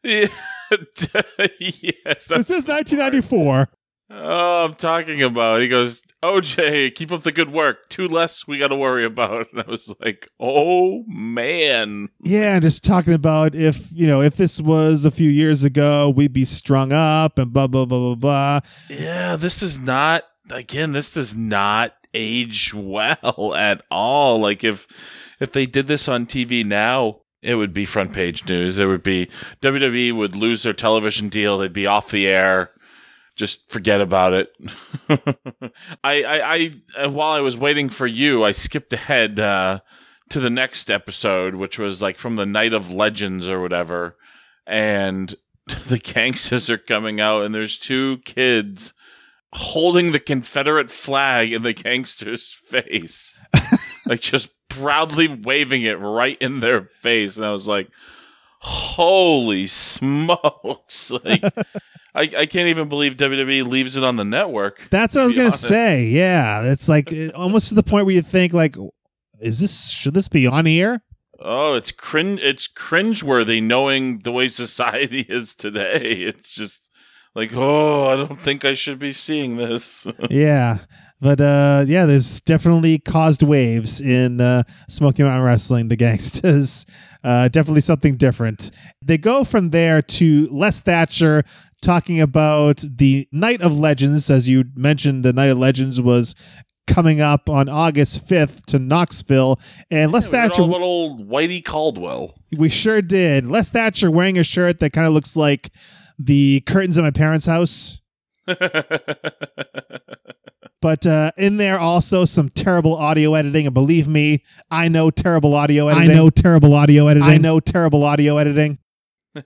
Yeah. yes, This is 1994. Oh, I'm talking about. He goes, OJ, keep up the good work. Two less we got to worry about. And I was like, oh man. Yeah, just talking about if, you know, if this was a few years ago, we'd be strung up and blah, blah, blah, blah, blah. Yeah, this is not. Again, this does not age well at all. Like if if they did this on TV now, it would be front page news. It would be WWE would lose their television deal. They'd be off the air. Just forget about it. I, I, I, uh, while I was waiting for you, I skipped ahead uh, to the next episode, which was like from the Night of Legends or whatever, and the Gangstas are coming out, and there's two kids holding the Confederate flag in the gangster's face, like just proudly waving it right in their face, and I was like, "Holy smokes!" Like, I, I can't even believe WWE leaves it on the network. That's what I was going to say. Yeah. It's like almost to the point where you think, like, is this, should this be on here? Oh, it's cringe. It's cringeworthy knowing the way society is today. It's just like, oh, I don't think I should be seeing this. yeah. But uh, yeah, there's definitely caused waves in uh, Smoky Mountain Wrestling, the Gangstas. Uh, definitely something different. They go from there to Les Thatcher talking about the Night of Legends. As you mentioned, the Night of Legends was coming up on August 5th to Knoxville. And Les Yeah, Thatcher, about old Whitey Caldwell. we sure did. Les Thatcher wearing a shirt that kind of looks like the curtains at my parents' house. But uh, in there also some terrible audio editing. And believe me, I know terrible audio editing. I know terrible audio editing. I know terrible audio editing.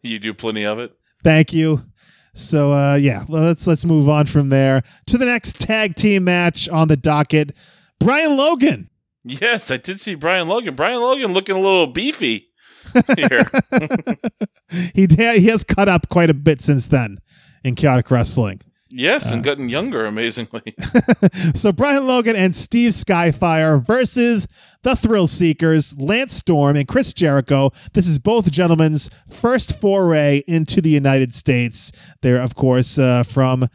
you do plenty of it. Thank you. So uh, yeah, let's let's move on from there to the next tag team match on the docket. Brian Logan. Yes, I did see Brian Logan. Brian Logan looking a little beefy here. He he has cut up quite a bit since then in chaotic wrestling. Yes, Uh. and gotten younger amazingly. So Brian Logan and Steve Skyfire versus the Thrill Seekers, Lance Storm and Chris Jericho. This is both gentlemen's first foray into the United States. They're of course uh, from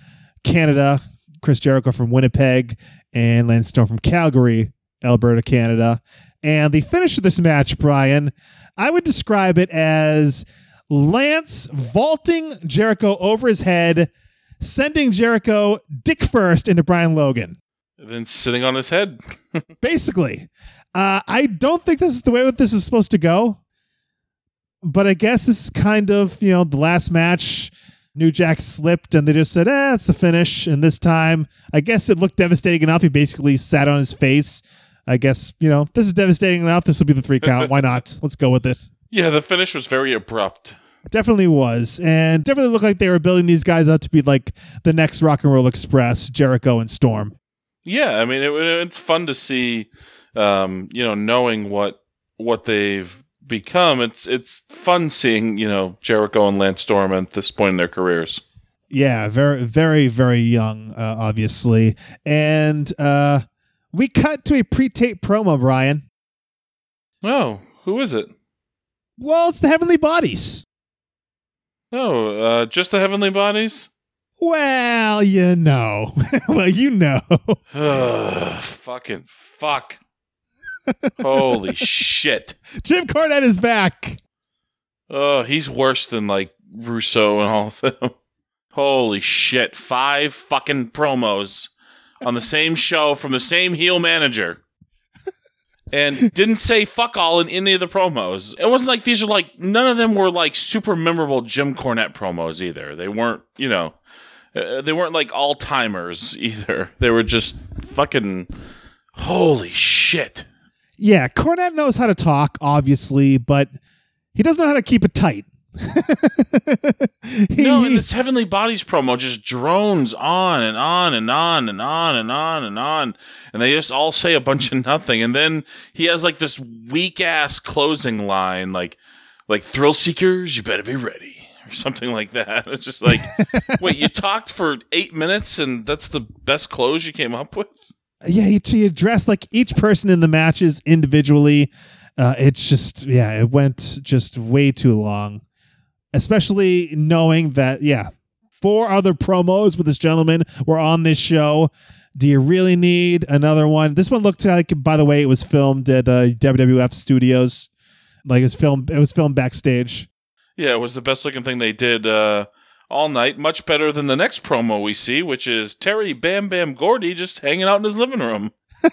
Canada. Chris Jericho from Winnipeg and Lance Storm from Calgary, Alberta, Canada. And the finish of this match, Brian, I would describe it as Lance vaulting Jericho over his head, sending Jericho dick first into Brian Logan. And then sitting on his head. Basically, uh, I don't think this is the way that this is supposed to go. But I guess this is kind of, you know, the last match. New Jack slipped and they just said, eh, it's the finish. And this time, I guess it looked devastating enough. He basically sat on his face. I guess, you know, this is devastating enough. This will be the three count. Why not? Let's go with it. Yeah, the finish was very abrupt. Definitely was. And definitely looked like they were building these guys up to be like the next Rock and Roll Express, Jericho and Storm. Yeah, I mean it, it's fun to see, um, you know, knowing what what they've become. It's it's fun seeing you know Jericho and Lance Storm at this point in their careers. Yeah, very, very, very young, uh, obviously. And uh, we cut to a pre-tape promo, Brian. Oh, who is it? Well, it's the Heavenly Bodies. Oh, uh, just the Heavenly Bodies. Well, you know. well, you know. Ugh, fucking fuck. Holy shit. Jim Cornette is back. Oh, he's worse than like Russo and all of them. Holy shit. Five fucking promos on the same show from the same heel manager. And didn't say fuck all in any of the promos. It wasn't like these are like, none of them were like super memorable Jim Cornette promos either. They weren't, you know, uh, they weren't like all timers either. They were just fucking, holy shit. Yeah, Cornette knows how to talk, obviously, but he doesn't know how to keep it tight. No, and this Heavenly Bodies promo just drones on and on and on and on and on and on. And they just all say a bunch of nothing. And then he has like this weak ass closing line like like thrill seekers, you better be ready. Or something like that. It's just like wait, you talked for eight minutes and that's the best close you came up with? yeah, he, he addressed like each person in the matches individually. Uh, it's just, yeah, it went just way too long. Especially knowing that, yeah, four other promos with this gentleman were on this show. Do you really need another one? This one looked like, by the way, it was filmed at uh, WWF Studios. Like it was filmed, it was filmed backstage. Yeah, it was the best looking thing they did uh all night, much better than the next promo we see, which is Terry Bam Bam Gordy just hanging out in his living room.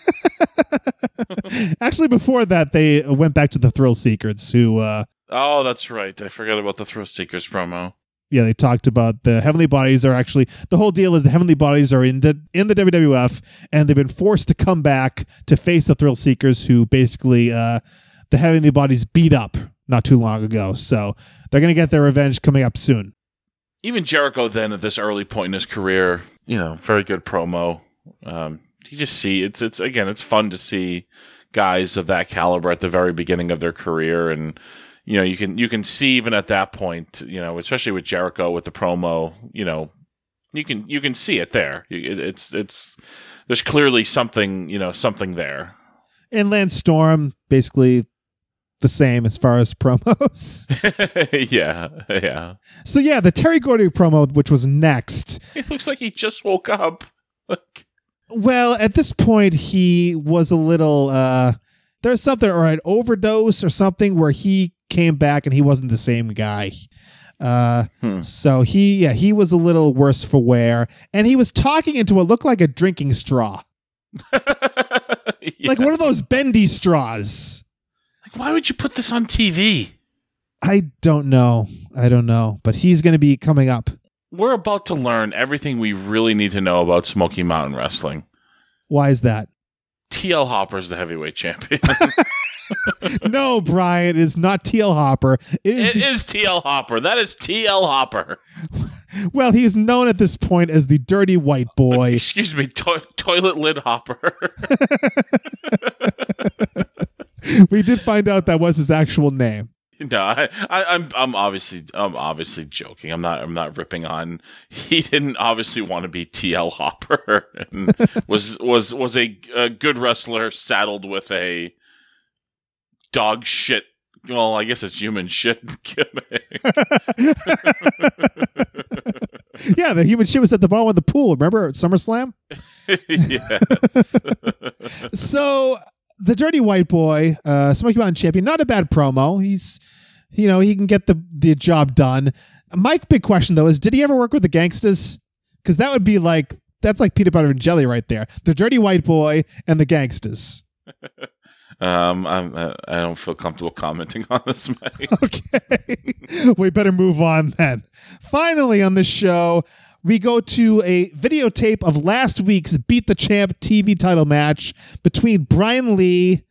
Actually, before that, they went back to the Thrill Seekers, who, uh, Oh, that's right. I forgot about the Thrill Seekers promo. yeah, they talked about the heavenly bodies are actually the whole deal is the heavenly bodies are in the in the WWF, and they've been forced to come back to face the Thrill Seekers, who basically uh, the heavenly bodies beat up not too long ago. So they're gonna get their revenge coming up soon. Even Jericho, then at this early point in his career, you know, very good promo. Um, you just see it's it's again, it's fun to see guys of that caliber at the very beginning of their career, and you know, you can you can see even at that point, you know, especially with Jericho with the promo, you know, you can you can see it there. It- It's it's there's clearly something you know something there. And Lance Storm basically the same as far as promos. yeah, yeah. so yeah, the Terry Gordy promo, which was next. It looks like he just woke up. Like, Well, at this point, he was a little. uh There's something or an overdose or something where he came back and he wasn't the same guy. Uh, Hmm. So he, yeah, he was a little worse for wear, and he was talking into what looked like a drinking straw, like one of those bendy straws. Like, why would you put this on TV? I don't know. I don't know, but he's going to be coming up. We're about to learn everything we really need to know about Smoky Mountain Wrestling. Why is that? TL Hopper's the heavyweight champion. no, Brian, it is not TL Hopper. It is it the- is TL Hopper. That is TL Hopper. well, he is known at this point as the Dirty White Boy. Excuse me, to- toilet lid Hopper. we did find out that was his actual name. no, I, I, I'm I'm obviously I'm obviously joking. I'm not I'm not ripping on. He didn't obviously want to be TL Hopper and was was was a, a good wrestler saddled with a dog shit. Well, I guess it's human shit gimmick. yeah, the human shit was at the bottom of the pool. Remember at SummerSlam? yes. so the dirty white boy, uh, Smoky Mountain champion, not a bad promo. He's, you know, he can get the the job done. Mike, big question though is, did he ever work with the Gangstas? Because that would be like that's like peanut butter and jelly right there. The dirty white boy and the Gangstas. Um, I'm, uh, I don't feel comfortable commenting on this, Mike. Okay, we better move on then. Finally, on the show, we go to a videotape of last week's Beat the Champ TV title match between Brian Lee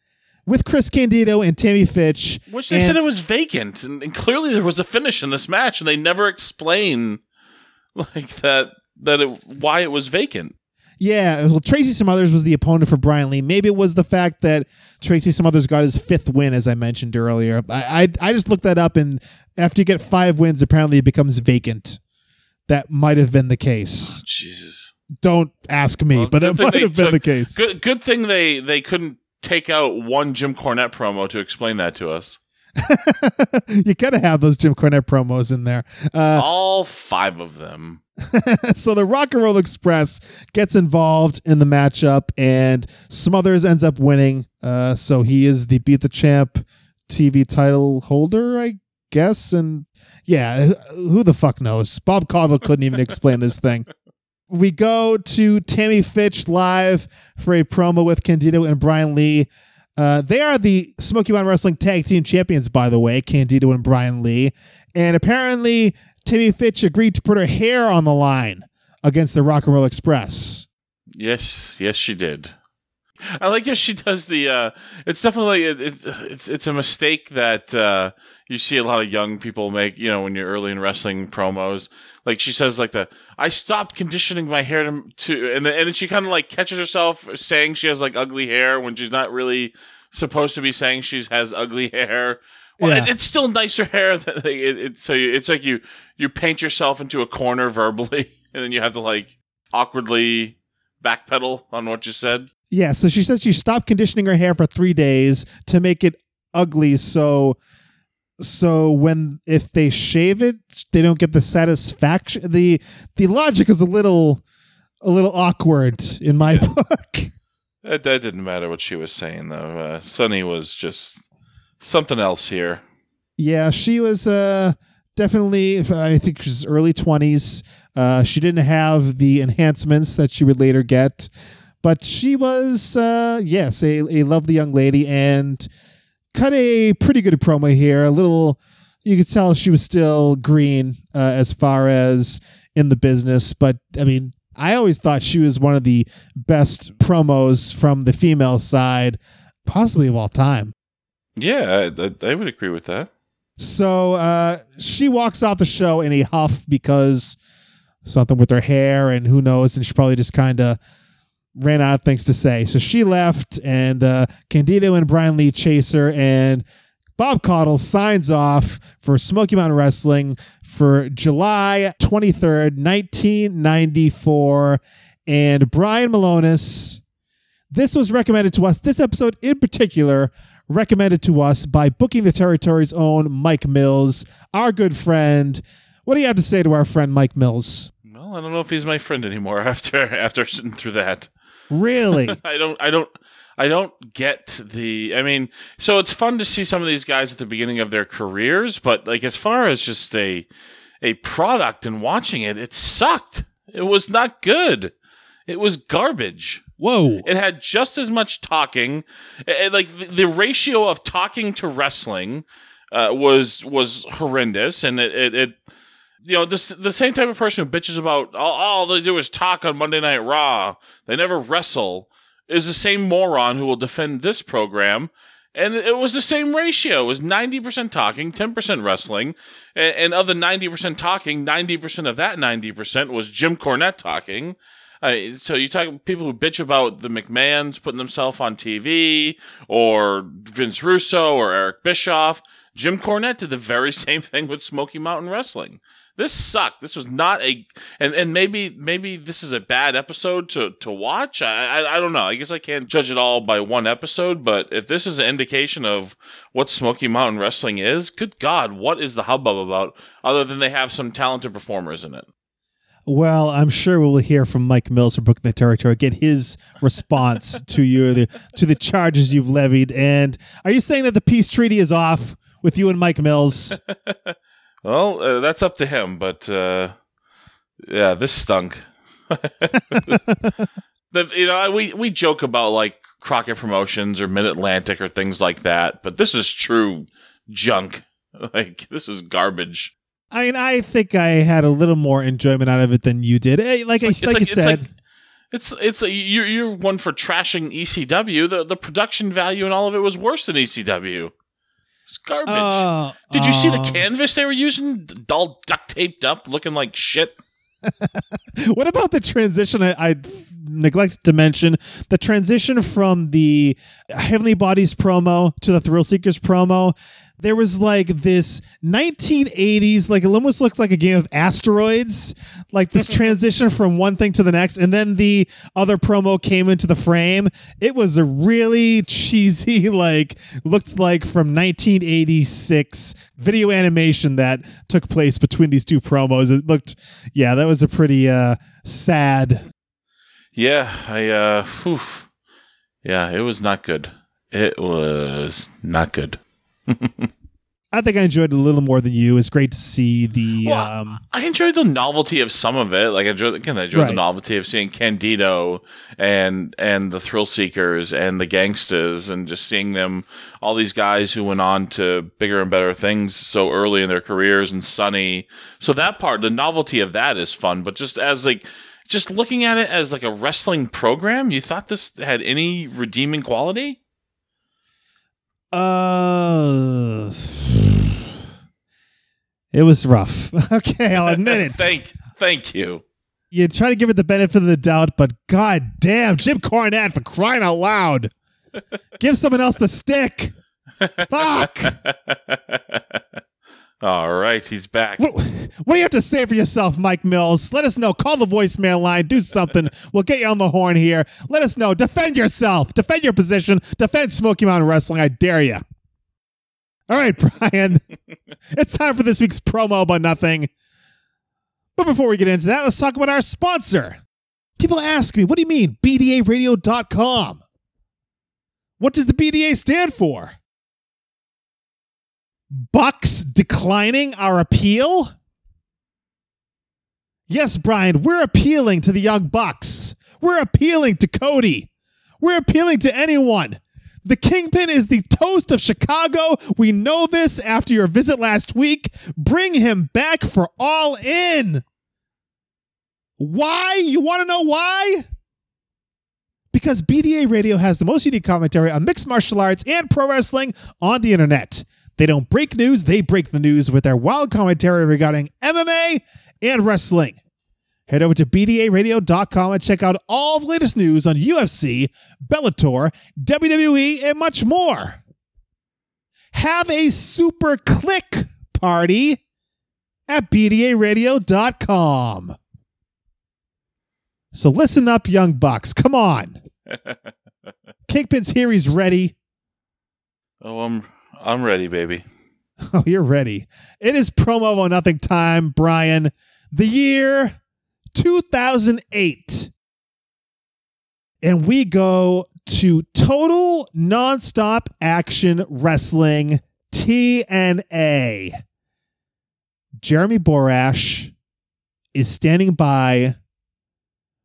with Chris Candido and Tammy Fitch. Which they And- said it was vacant, and, and clearly there was a finish in this match, and they never explain like that that it, why it was vacant. Yeah, well, Tracy Smothers was the opponent for Brian Lee. Maybe it was the fact that Tracy Smothers got his fifth win, as I mentioned earlier. I I, I just looked that up, and after you get five wins, apparently it becomes vacant. That might have been the case. Oh, Jesus. Don't ask me, Well, but that might have been the case. Good good thing they they couldn't take out one Jim Cornette promo to explain that to us. you gotta have those Jim Cornette promos in there. Uh, All five of them. so the Rock and Roll Express gets involved in the matchup, and Smothers ends up winning. Uh, so he is the Beat the Champ TV title holder, I guess. And yeah, who the fuck knows? Bob Caudle couldn't even explain this thing. We go to Tammy Fitch live for a promo with Candido and Brian Lee. Uh, they are the Smoky Mountain Wrestling Tag Team Champions, by the way, Candido and Brian Lee. And apparently, Tammy Fitch agreed to put her hair on the line against the Rock and Roll Express. Yes, yes, she did. I like how she does the. Uh, it's definitely it, it, it's it's a mistake that uh, you see a lot of young people make. You know, when you're early in wrestling promos, like she says, like the I stopped conditioning my hair to, to and then, and then she kind of like catches herself saying she has like ugly hair when she's not really supposed to be saying she has ugly hair. Well, Yeah. it, it's still nicer hair. Than, like, it, so you, it's like you you paint yourself into a corner verbally, and then you have to like awkwardly backpedal on what you said. Yeah, so she says she stopped conditioning her hair for three days to make it ugly. So, so when if they shave it, they don't get the satisfaction. the The logic is a little, a little awkward in my book. That, that didn't matter what she was saying though. Uh, Sunny was just something else here. Yeah, she was uh, definitely. I think she's early twenties. Uh, she didn't have the enhancements that she would later get, but she was uh, yes, a, a lovely young lady and cut a pretty good promo here. A little, you could tell she was still green uh, as far as in the business, but I mean. I always thought she was one of the best promos from the female side, possibly of all time. Yeah, I, I, would agree with that. So uh, she walks off the show in a huff because something with her hair and who knows, and she probably just kind of ran out of things to say. So she left, and uh, Candido and Brian Lee chase her, and Bob Caudle signs off for Smoky Mountain Wrestling for July 23rd, 1994. And Brian Malonis, this was recommended to us, this episode in particular, recommended to us by Booking the Territory's own Mike Mills, our good friend. What do you have to say to our friend Mike Mills? Well, I don't know if he's my friend anymore after after sitting through that. Really? I don't I don't I don't get the. I mean, so it's fun to see some of these guys at the beginning of their careers, but like as far as just a a product and watching it, it sucked. It was not good. It was garbage. Whoa. It had just as much talking. It- like the, the ratio of talking to wrestling uh, was was horrendous, and it, it, it you know this the same type of person who bitches about all, all they do is talk on Monday Night Raw. They never wrestle. Is the same moron who will defend this program. And it was the same ratio. It was 90% talking, 10% wrestling. And, and of the 90% talking, 90% of that 90% was Jim Cornette talking. Uh, so you talk people who bitch about the McMahons putting themselves on TV, or Vince Russo, or Eric Bischoff. Jim Cornette did the very same thing with Smoky Mountain Wrestling. This sucked. This was not a, and, and maybe maybe this is a bad episode to to watch. I, I I don't know. I guess I can't judge it all by one episode. But if this is an indication of what Smoky Mountain Wrestling is, good God, what is the hubbub about? Other than they have some talented performers in it. Well, I'm sure we'll hear from Mike Mills from Brooklyn the Territory, get his response to you the, to the charges you've levied. And are you saying that the peace treaty is off with you and Mike Mills? Well, uh, that's up to him, but uh, yeah, this stunk. the, you know, we we joke about like Crockett Promotions or Mid Atlantic or things like that, but this is true junk. Like this is garbage. I mean, I think I had a little more enjoyment out of it than you did. Like, I, It's like, you it's said, like- It's it's like you're you're one for trashing ECW. The the production value and all of it was worse than ECW. It's garbage. oh, Did you see the um, canvas they were using? All duct taped up, looking like shit. What about the transition? I, I neglected to mention the transition from the Heavenly Bodies promo to the Thrill Seekers promo. There was like this 1980s, like it almost looks like a game of asteroids, like this transition from one thing to the next. And then the other promo came into the frame. It was a really cheesy, like, looked like from 1986 video animation that took place between these two promos. It looked, yeah, that was a pretty uh, sad Yeah, I uh whew. Yeah, it was not good. It was not good. I think I enjoyed it a little more than you. It's great to see the Well, um I enjoyed the novelty of some of it. Like I enjoyed again, I enjoyed Right. the novelty of seeing Candido and and the Thrill Seekers and the Gangstas and just seeing them all these guys who went on to bigger and better things so early in their careers and Sunny. So that part, the novelty of that is fun, but just as like just looking at it as like a wrestling program, you thought this had any redeeming quality? Uh it was rough. okay, I'll admit it. thank thank you. you try to give it the benefit of the doubt, but god damn, Jim Cornette for crying out loud. Give someone else the stick. Fuck. All right, he's back. What, what do you have to say for yourself, Mike Mills? Let us know. Call the voicemail line. Do something. We'll get you on the horn here. Let us know. Defend yourself. Defend your position. Defend Smoky Mountain Wrestling. I dare you. All right, Brian. it's time for this week's promo about nothing. But before we get into that, let's talk about our sponsor. People ask me, what do you mean, BDARadio.com? What does the BDA stand for? Bucks declining our appeal? Yes, Brian, we're appealing to the young Bucks. We're appealing to Cody. We're appealing to anyone. The Kingpin is the toast of Chicago. We know this after your visit last week. Bring him back for all in. Why? You want to know why? Because BDA Radio has the most unique commentary on mixed martial arts and pro wrestling on the internet. They don't break news, they break the news with their wild commentary regarding MMA and wrestling. Head over to BDARadio.com and check out all the latest news on UFC, Bellator, WWE, and much more. Have a super click party at BDARadio.com. So listen up, young bucks. Come on. Kingpin's here. He's ready. Oh, I'm I'm ready, baby. Oh, you're ready. It is promo or nothing time, Brian. The year 2008. and we go to Total Nonstop Action Wrestling TNA. Jeremy Borash is standing by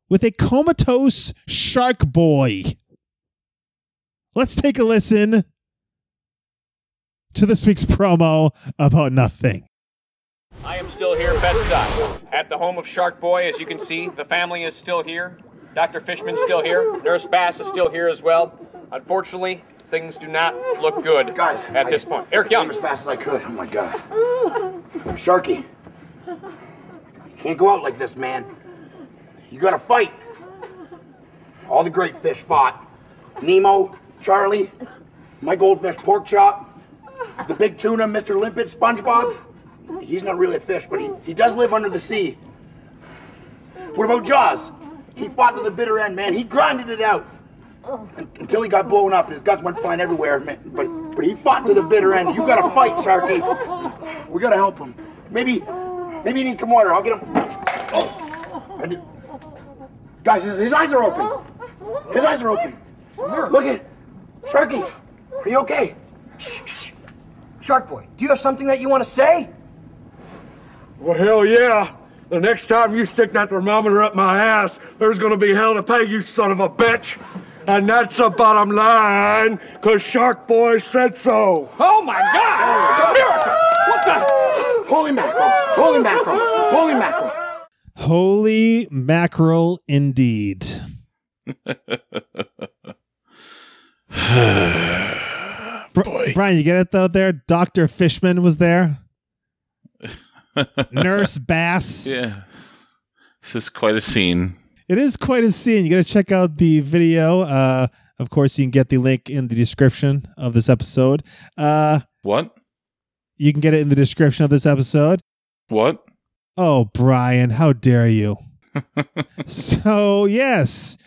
with a comatose shark boy. Let's take a listen to this week's promo about nothing. I am still here bedside at the home of Shark Boy. As you can see, the family is still here. Dr. Fishman's still here. Nurse Bass is still here as well. Unfortunately, things do not look good Guys, at I- this point. Eric Young. as fast as I could. Oh my god. Sharky. You can't go out like this, man. You gotta fight. All the great fish fought. Nemo, Charlie, my goldfish pork chop, the big tuna, Mr. Limpet, SpongeBob. He's not really a fish, but he, he does live under the sea. What about Jaws? He fought to the bitter end, man. He grinded it out un- until he got blown up and his guts went flying everywhere. Man. But but he fought to the bitter end. You gotta fight, Sharky. We gotta help him. Maybe maybe he needs some water. I'll get him. Oh. And- guys, his, his eyes are open. His eyes are open. Look at Sharky. Are you okay? Shh, shh. Shark Boy, do you have something that you want to say? Well, hell yeah. The next time you stick that thermometer up my ass, there's gonna be hell to pay, you son of a bitch. And that's the bottom line, cause Shark Boy said so. Oh my God! It's a miracle! What the? Holy mackerel! Holy mackerel! Holy mackerel! Holy mackerel indeed. Br- Brian, you get it though there? Dr. Fishman was there. Nurse Bass. Yeah. This is quite a scene. It is quite a scene. You got to check out the video. Uh, of course, you can get the link in the description of this episode. Uh, What? you can get it in the description of this episode. What? Oh, Brian, how dare you? so, yes,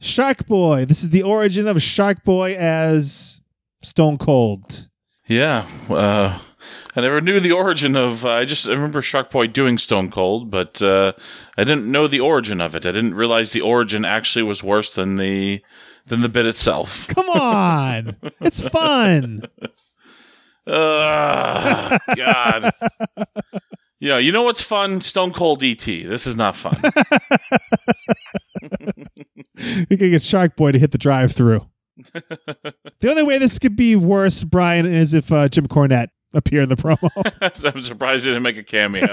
Shark Boy. This is the origin of Shark Boy as Stone Cold. Yeah. Uh, I never knew the origin of. Uh, I just I remember Shark Boy doing Stone Cold, but uh, I didn't know the origin of it. I didn't realize the origin actually was worse than the than the bit itself. Come on. it's fun. Ugh, God. Yeah, you know what's fun? Stone Cold ET. This is not fun. We can get Shark Boy to hit the drive through. The only way this could be worse, Brian, is if uh, Jim Cornette appeared in the promo. I'm surprised he didn't make a cameo.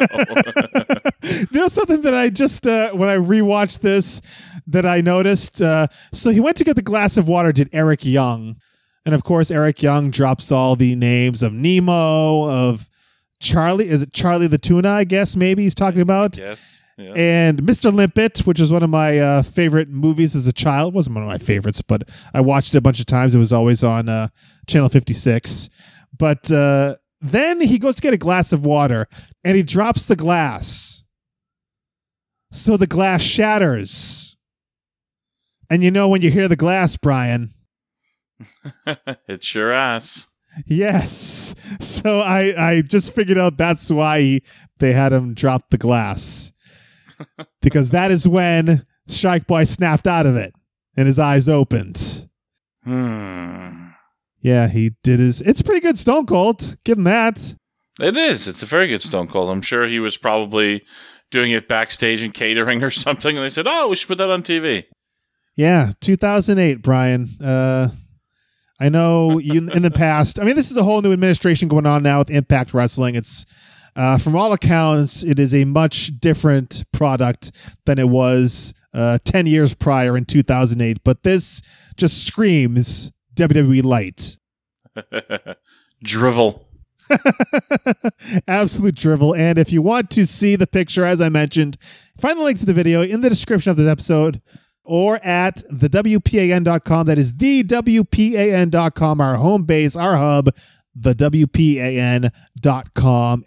There's something that I just uh, when I rewatched this that I noticed. Uh, so he went to get the glass of water. Did Eric Young, and of course Eric Young drops all the names of Nemo, of Charlie. Is it Charlie the tuna? I guess maybe he's talking about. yes. Yeah. And Mr. Limpet, which is one of my uh, favorite movies as a child, It wasn't one of my favorites, but I watched it a bunch of times. It was always on uh, Channel 56. But uh, then he goes to get a glass of water and he drops the glass. So the glass shatters. And you know when you hear the glass, Brian, it's your ass. Yes. So I I just figured out that's why he, they had him drop the glass. Because that is when Shark Boy snapped out of it and his eyes opened. Hmm. Yeah, he did his It's pretty good Stone Cold. Give him that. It is. It's a very good Stone Cold. I'm sure he was probably doing it backstage and catering or something, and they said, "Oh, we should put that on TV." Yeah, 2008, Brian. Uh I know you, in the past. I mean, this is a whole new administration going on now with Impact Wrestling. It's uh, from all accounts, it is a much different product than it was uh, 10 years prior in 2008. But this just screams WWE Light. Drivel. Absolute drivel. And if you want to see the picture, as I mentioned, find the link to the video in the description of this episode or at the WPAN.com. That is the WPAN.com, our home base, our hub, the WPAN.com.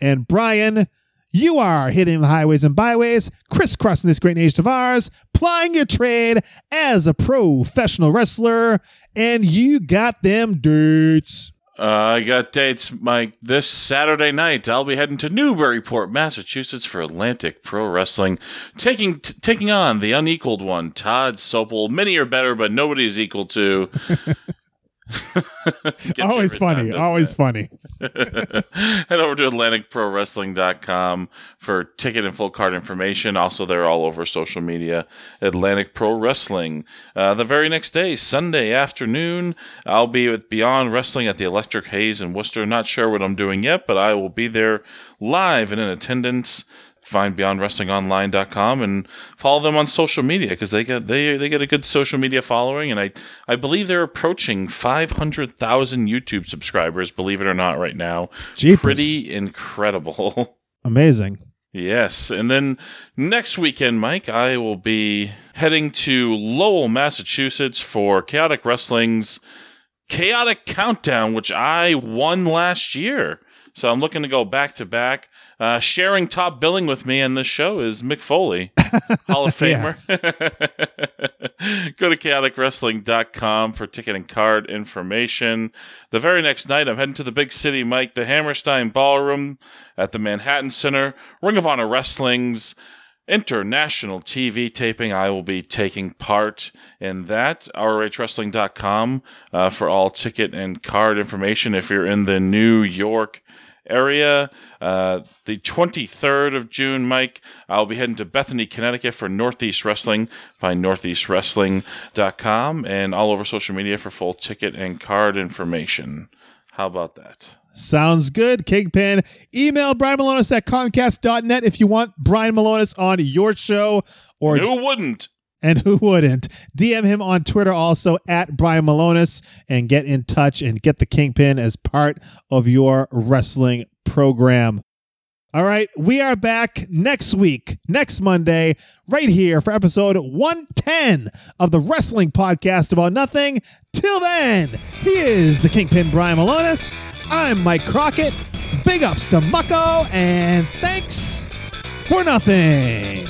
And Brian, you are hitting the highways and byways, crisscrossing this great nation of ours, plying your trade as a professional wrestler, and you got them dates. Uh, I got dates, Mike. This Saturday night, I'll be heading to Newburyport, Massachusetts, for Atlantic Pro Wrestling, taking t- taking on the unequaled one, Todd Sople. Many are better, but nobody's equal to. Always funny. Always funny. Head over to AtlanticProWrestling.com for ticket and full card information. Also, they're all over social media. Atlantic Pro Wrestling. Uh, the very next day, Sunday afternoon, I'll be with Beyond Wrestling at the Electric Haze in Worcester. Not sure what I'm doing yet, but I will be there live and in attendance. Find BeyondWrestlingOnline.com and follow them on social media because they get they they get a good social media following, and I I believe they're approaching 500,000 YouTube subscribers. Believe it or not, right now, Jeepers. pretty incredible. Amazing. Yes. And then next weekend, Mike, I will be heading to Lowell, Massachusetts for Chaotic Wrestling's Chaotic Countdown, which I won last year. So I'm looking to go back to back. Uh, sharing top billing with me on this show is Mick Foley, Hall of Famer. Go to chaoticwrestling.com for ticket and card information. The very next night, I'm heading to the big city, Mike, the Hammerstein Ballroom at the Manhattan Center. Ring of Honor Wrestling's international TV taping. I will be taking part in that. ROHWrestling.com uh, for all ticket and card information if you're in the New York area. Uh, the 23rd of June, Mike, I'll be heading to Bethany, Connecticut for Northeast Wrestling. Find northeastwrestling.com and all over social media for full ticket and card information. How about that? Sounds good, Kingpin. Email Brian Milonas at Comcast.net if you want Brian Milonas on your show or Who wouldn't? And who wouldn't? DM him on Twitter also at Brian Milonas and get in touch and get the Kingpin as part of your wrestling program. All right, we are back next week, next Monday, right here for episode 110 of the Wrestling Podcast About Nothing. Till then, he is the Kingpin Brian Milonas. I'm Mike Crockett. Big ups to Mucko, and thanks for nothing.